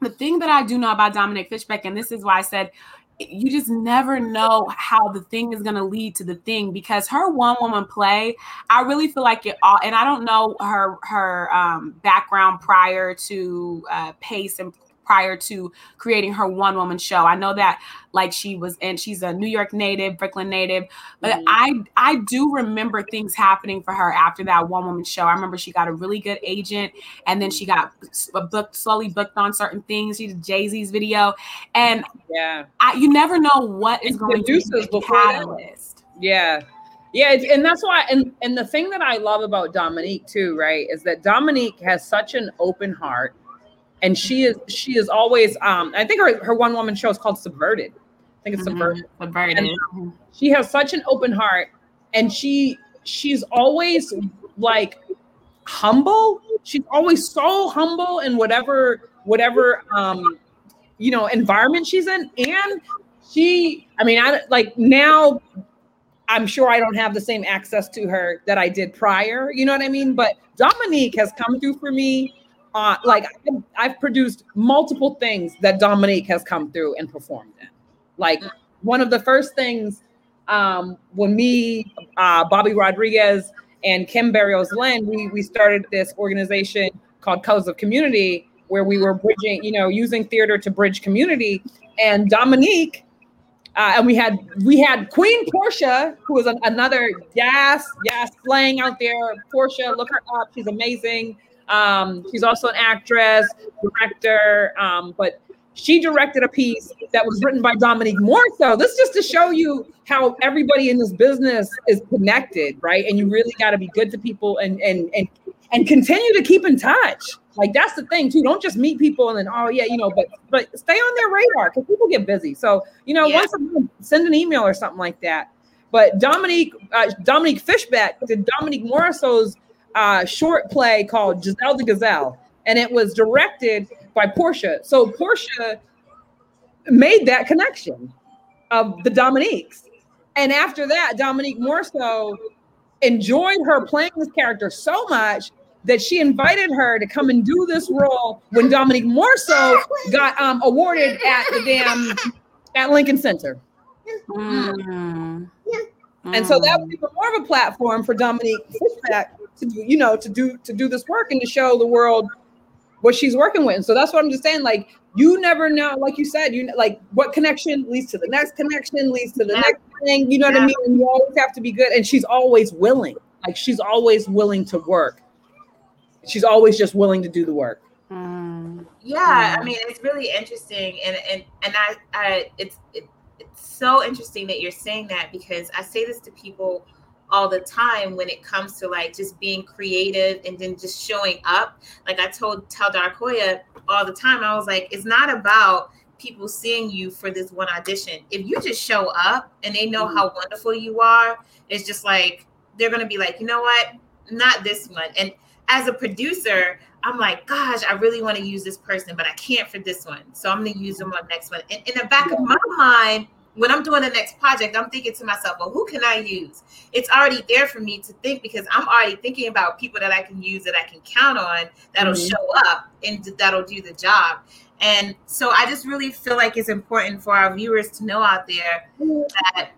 the thing that I do know about Dominique Fishback, and this is why I said you just never know how the thing is going to lead to the thing because her one woman play i really feel like it all and i don't know her her um, background prior to uh, pace and prior to creating her one woman show. I know that like she was and she's a New York native, Brooklyn native, but mm-hmm. I I do remember things happening for her after that one woman show. I remember she got a really good agent and then she got booked slowly booked on certain things. She did Jay-Z's video and yeah. I, you never know what is going to be the catalyst. Yeah. Yeah, and that's why and and the thing that I love about Dominique too, right, is that Dominique has such an open heart and she is she is always um i think her, her one woman show is called subverted. I think it's mm-hmm. subverted, subverted. And, um, she has such an open heart and she she's always like humble. She's always so humble in whatever whatever um you know environment she's in. And she i mean i like now i'm sure i don't have the same access to her that i did prior you know what i mean? But dominique has come through for me uh, like I've produced multiple things that Dominique has come through and performed in. Like one of the first things um, when me, uh, Bobby Rodriguez, and Kim Barrios Lynn, we we started this organization called Colors of Community, where we were bridging, you know, using theater to bridge community. And Dominique, uh, and we had we had Queen Portia, who was an, another yes, yes, slaying out there. Portia, look her up; she's amazing. Um, she's also an actress, director, um, but she directed a piece that was written by Dominique Morisseau. This is just to show you how everybody in this business is connected, right? And you really got to be good to people and and and and continue to keep in touch. Like that's the thing too. Don't just meet people and then oh yeah, you know, but but stay on their radar because people get busy. So you know, yeah. once send an email or something like that. But Dominique uh, Dominique Fishback did Dominique Morisseau's uh, short play called Giselle the Gazelle, and it was directed by Portia. So Portia made that connection of the Dominiques. And after that, Dominique Morisseau enjoyed her playing this character so much that she invited her to come and do this role when Dominique Morisseau got um, awarded at the damn at Lincoln Center. Mm. And so that was even more of a platform for Dominique Fishback to do, you know, to do to do this work and to show the world what she's working with. And so that's what I'm just saying. Like you never know, like you said, you like what connection leads to the next connection, leads to the yeah. next thing. You know yeah. what I mean? And you always have to be good. And she's always willing. Like she's always willing to work. She's always just willing to do the work. Mm. Yeah, mm. I mean, it's really interesting, and and and I, I it's it, it's so interesting that you're saying that because I say this to people all the time when it comes to like just being creative and then just showing up. Like I told tell Darkoya all the time, I was like, it's not about people seeing you for this one audition. If you just show up and they know how wonderful you are, it's just like they're gonna be like, you know what, not this one. And as a producer, I'm like, gosh, I really want to use this person, but I can't for this one. So I'm gonna use them on the next one. And in the back of my mind, when I'm doing the next project, I'm thinking to myself, well, who can I use? It's already there for me to think because I'm already thinking about people that I can use that I can count on that'll mm-hmm. show up and that'll do the job. And so I just really feel like it's important for our viewers to know out there that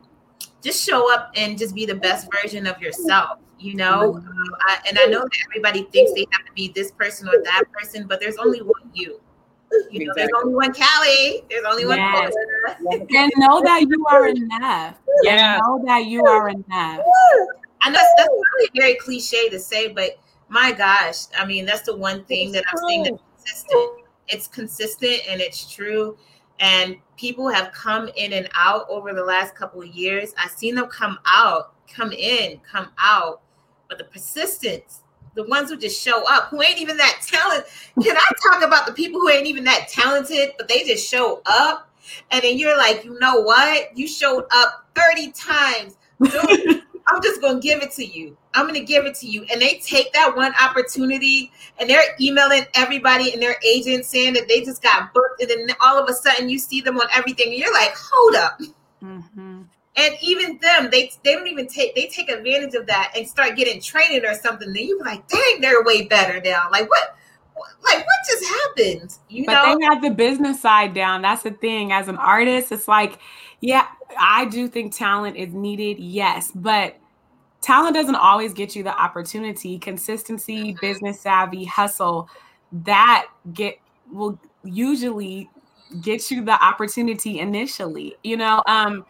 just show up and just be the best version of yourself you know um, I, and i know that everybody thinks they have to be this person or that person but there's only one you you know, exactly. there's only one Callie. There's only one yes. And know that you are enough. Yeah. And know that you are enough. I know that's, really very cliche to say, but my gosh, I mean, that's the one thing that I'm saying that's consistent. It's consistent and it's true. And people have come in and out over the last couple of years. I've seen them come out, come in, come out, but the persistence the ones who just show up, who ain't even that talented. Can I talk about the people who ain't even that talented, but they just show up? And then you're like, you know what? You showed up 30 times. Dude, I'm just gonna give it to you. I'm gonna give it to you. And they take that one opportunity and they're emailing everybody and their agents saying that they just got booked, and then all of a sudden you see them on everything, and you're like, hold up. Mm-hmm. And even them, they they don't even take they take advantage of that and start getting training or something. Then you be like, dang, they're way better now. Like what? Like what just happened? You but know? they have the business side down. That's the thing. As an artist, it's like, yeah, I do think talent is needed. Yes, but talent doesn't always get you the opportunity. Consistency, mm-hmm. business savvy, hustle, that get will usually get you the opportunity initially. You know, um,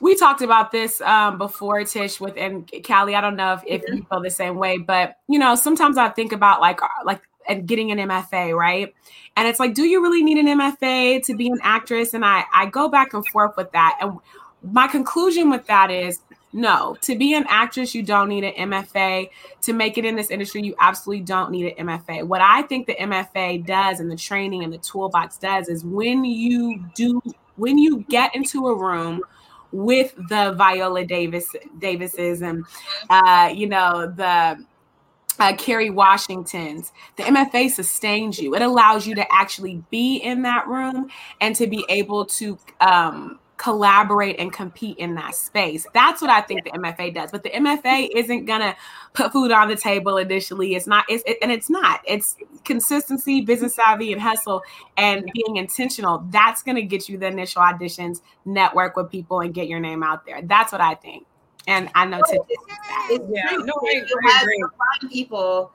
we talked about this um, before, Tish, with and Callie. I don't know if, if you feel the same way, but you know, sometimes I think about like uh, like and getting an MFA, right? And it's like, do you really need an MFA to be an actress? And I I go back and forth with that. And my conclusion with that is no, to be an actress, you don't need an MFA. To make it in this industry, you absolutely don't need an MFA. What I think the MFA does and the training and the toolbox does is when you do, when you get into a room with the Viola Davis Davises and uh, you know the uh, Kerry Washingtons. The MFA sustains you. It allows you to actually be in that room and to be able to um, collaborate and compete in that space. That's what I think the MFA does. But the MFA isn't gonna put food on the table initially. It's not. It's it, and it's not. It's consistency, business savvy, and hustle, and being intentional. That's gonna get you the initial auditions, network with people, and get your name out there. That's what I think. And I know today. Yeah, no, I, I agree. People,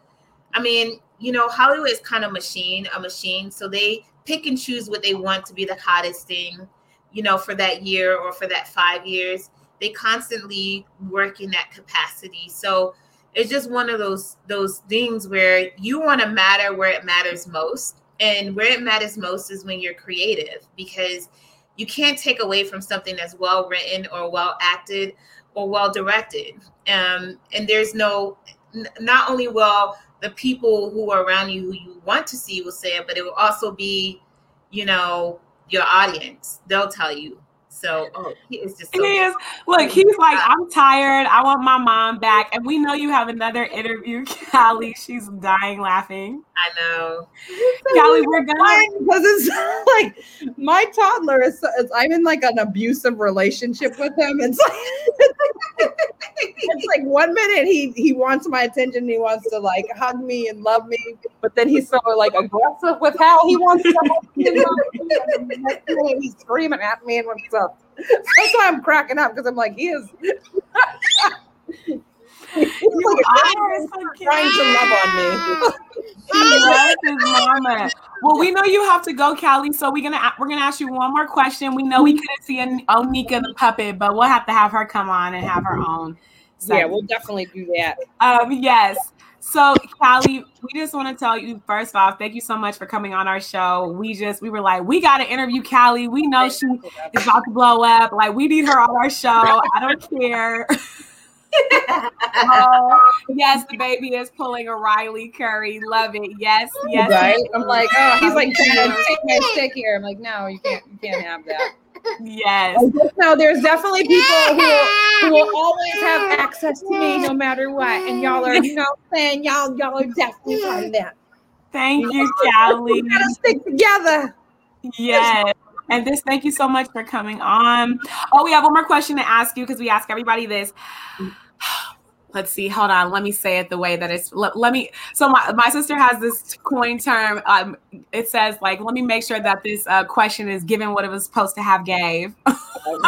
I mean, you know, Hollywood is kind of machine, a machine. So they pick and choose what they want to be the hottest thing you know, for that year or for that five years. They constantly work in that capacity. So it's just one of those those things where you want to matter where it matters most. And where it matters most is when you're creative because you can't take away from something that's well written or well acted or well directed. Um, and there's no, not only will the people who are around you who you want to see will say it, but it will also be, you know, your audience. They'll tell you. So oh, he is just. So he is. Look, he's like, I'm tired. I want my mom back. And we know you have another interview, Callie. She's dying laughing. I know. Callie, we're going because it's like my toddler is, is. I'm in like an abusive relationship with him. It's like it's like one minute he he wants my attention. He wants to like hug me and love me, but then he's so like aggressive with how he wants to. Hug me. he's screaming at me and what's up. That's why I'm cracking up because I'm like, he is. He's like, trying to love on me. mama. Well, we know you have to go, Callie. So we're gonna we're gonna ask you one more question. We know we couldn't see Onika the puppet, but we'll have to have her come on and have her own. Segment. Yeah, we'll definitely do that. Um, yes. So, Callie, we just want to tell you first off, thank you so much for coming on our show. We just we were like, we got to interview Callie. We know she is about to blow up. Like, we need her on our show. I don't care. oh, yes, the baby is pulling a Riley Curry. Love it. Yes, yes. Right. I'm like, oh, he's like, take my stick here. I'm like, no, you can't, you can't have that. Yes. No, there's definitely people who, who will always have access to me no matter what. And y'all are, you know saying? Y'all, y'all are definitely part of that. Thank you, Callie. We gotta stick together. Yes. And this, thank you so much for coming on. Oh, we have one more question to ask you because we ask everybody this let's see hold on let me say it the way that it's let, let me so my, my sister has this coin term um it says like let me make sure that this uh, question is given what it was supposed to have gave okay.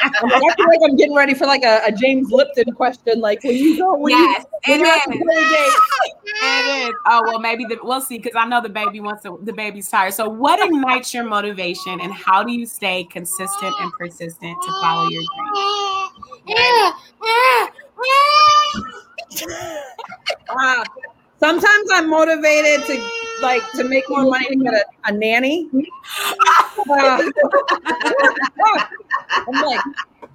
I feel like I'm getting ready for like a, a James Lipton question. Like, when you go, when yes, you, it, is. it is. Oh well, maybe the, we'll see because I know the baby wants to. The baby's tired. So, what ignites your motivation, and how do you stay consistent and persistent to follow your dreams? Uh, sometimes I'm motivated to like to make more money to get a, a nanny. Uh, I'm like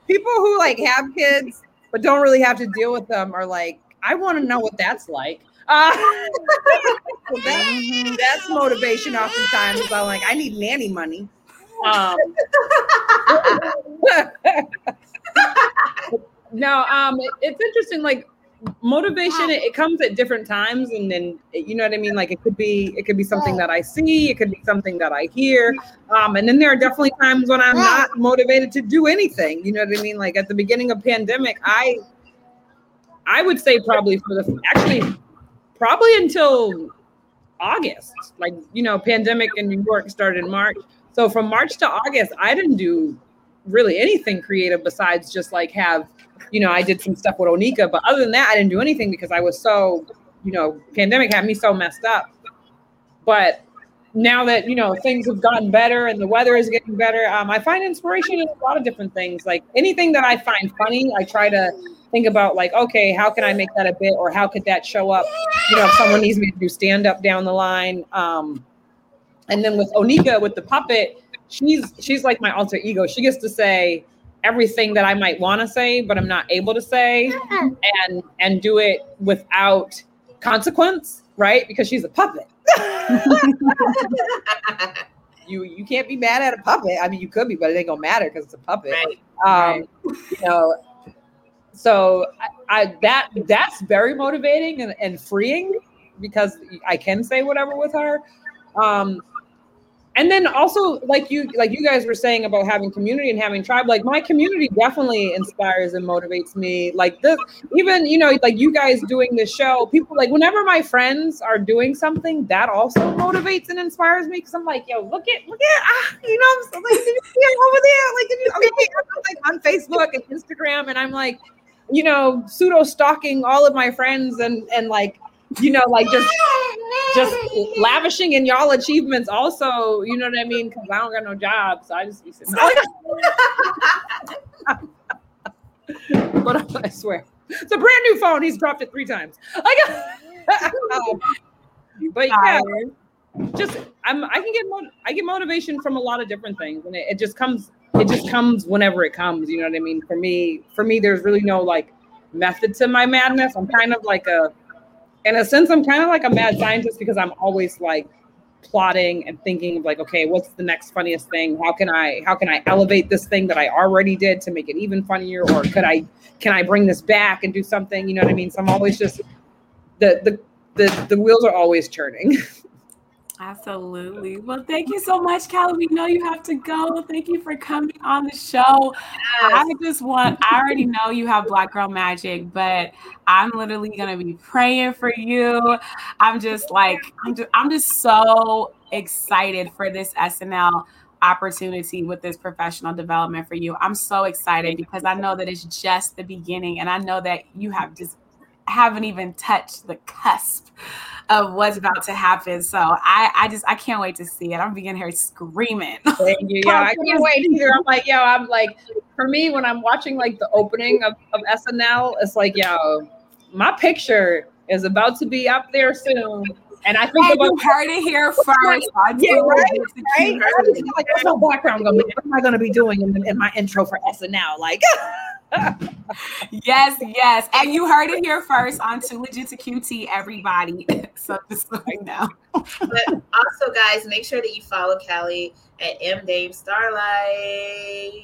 people who like have kids but don't really have to deal with them are like, I want to know what that's like. Uh, so that, that's motivation oftentimes. I'm like, I need nanny money. Um, no, um, it's interesting. Like motivation it, it, comes at different times and then you know what i mean? Like it could be it could be something that i see it could be something that i hear um, and then there are definitely times when i'm not motivated to do anything you know what i mean? Like at the beginning of pandemic i i would say probably for the actually probably until august like you know pandemic in new york started in march. So from march to august i didn't do really anything creative besides just like have you know, I did some stuff with Onika, but other than that, I didn't do anything because I was so, you know, pandemic had me so messed up. But now that you know things have gotten better and the weather is getting better, um, I find inspiration in a lot of different things. Like anything that I find funny, I try to think about like, okay, how can I make that a bit, or how could that show up? You know, if someone needs me to do stand up down the line. Um, and then with Onika, with the puppet, she's she's like my alter ego. She gets to say, everything that I might want to say, but I'm not able to say, and and do it without consequence, right? Because she's a puppet. you you can't be mad at a puppet. I mean, you could be, but it ain't gonna matter because it's a puppet. Right. Um, you know, so I, I, that that's very motivating and, and freeing because I can say whatever with her. Um, and then also like you like you guys were saying about having community and having tribe like my community definitely inspires and motivates me. Like this even you know like you guys doing this show people like whenever my friends are doing something that also motivates and inspires me because i'm like yo look at look at ah, you know I'm like over there? Like, you, okay, I'm like on facebook and instagram and i'm like you know pseudo stalking all of my friends and and like you know, like just just lavishing in y'all achievements. Also, you know what I mean? Because I don't got no job, so I just be sitting. but I swear, it's a brand new phone. He's dropped it three times. I got, um, but yeah, just I'm. I can get I get motivation from a lot of different things, and it, it just comes. It just comes whenever it comes. You know what I mean? For me, for me, there's really no like method to my madness. I'm kind of like a in a sense, I'm kind of like a mad scientist because I'm always like plotting and thinking of like, okay, what's the next funniest thing? How can I how can I elevate this thing that I already did to make it even funnier? Or could I can I bring this back and do something? You know what I mean? So I'm always just the the the, the wheels are always churning. Absolutely. Well, thank you so much, Callie. We know you have to go. Thank you for coming on the show. Yes. I just want, I already know you have Black Girl Magic, but I'm literally going to be praying for you. I'm just like, I'm just, I'm just so excited for this SNL opportunity with this professional development for you. I'm so excited because I know that it's just the beginning and I know that you have just haven't even touched the cusp of what's about to happen. So I, I just I can't wait to see it. I'm beginning here screaming. Thank you. Yeah, I can't wait either. I'm like, yo, I'm like, for me, when I'm watching like the opening of, of SNL, it's like, yo, my picture is about to be up there soon. And I think and about you heard it here first. yeah, right, right? Like, what's my background going to be? What am I going to be doing in, in my intro for SNL? Like, yes, yes. And you heard it here first on Too Legit to QT, everybody. so just right now. but also, guys, make sure that you follow Callie at M Dame Starlight.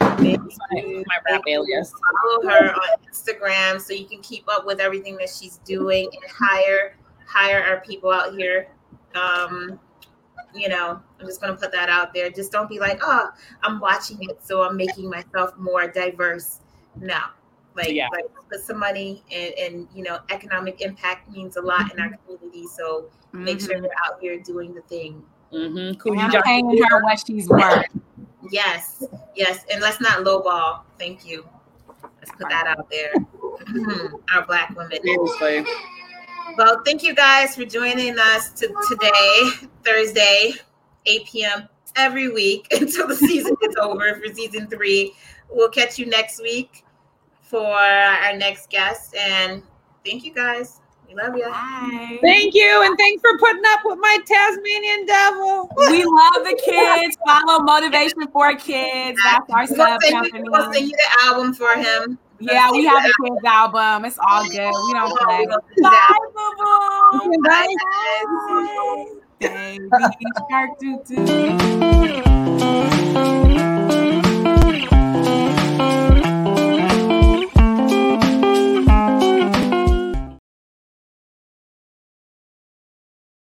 My, my rap alias. Follow her on Instagram so you can keep up with everything that she's doing and hire hire our people out here. Um, you know, I'm just gonna put that out there. Just don't be like, oh, I'm watching it, so I'm making myself more diverse. No, like, yeah. like put some money and, and you know, economic impact means a lot in our mm-hmm. community. So mm-hmm. make sure mm-hmm. you're out here doing the thing. Mm-hmm. Cool. I'm paying her what she's worth. Yes, yes, and let's not lowball. Thank you. Let's put that out there. our black women. Seriously. Well, thank you guys for joining us to today, Thursday, 8 p.m. every week until the season is over for season three. We'll catch you next week for our next guest. And thank you guys. We love you. Bye. Thank you. And thanks for putting up with my Tasmanian devil. We love the kids. Follow Motivation for Kids. That's our sub company. We'll send you the album for him. Yeah, we have a kids album. It's all good. We don't play. Bye, boo boo. Bye. Bye. Baby shark doo doo.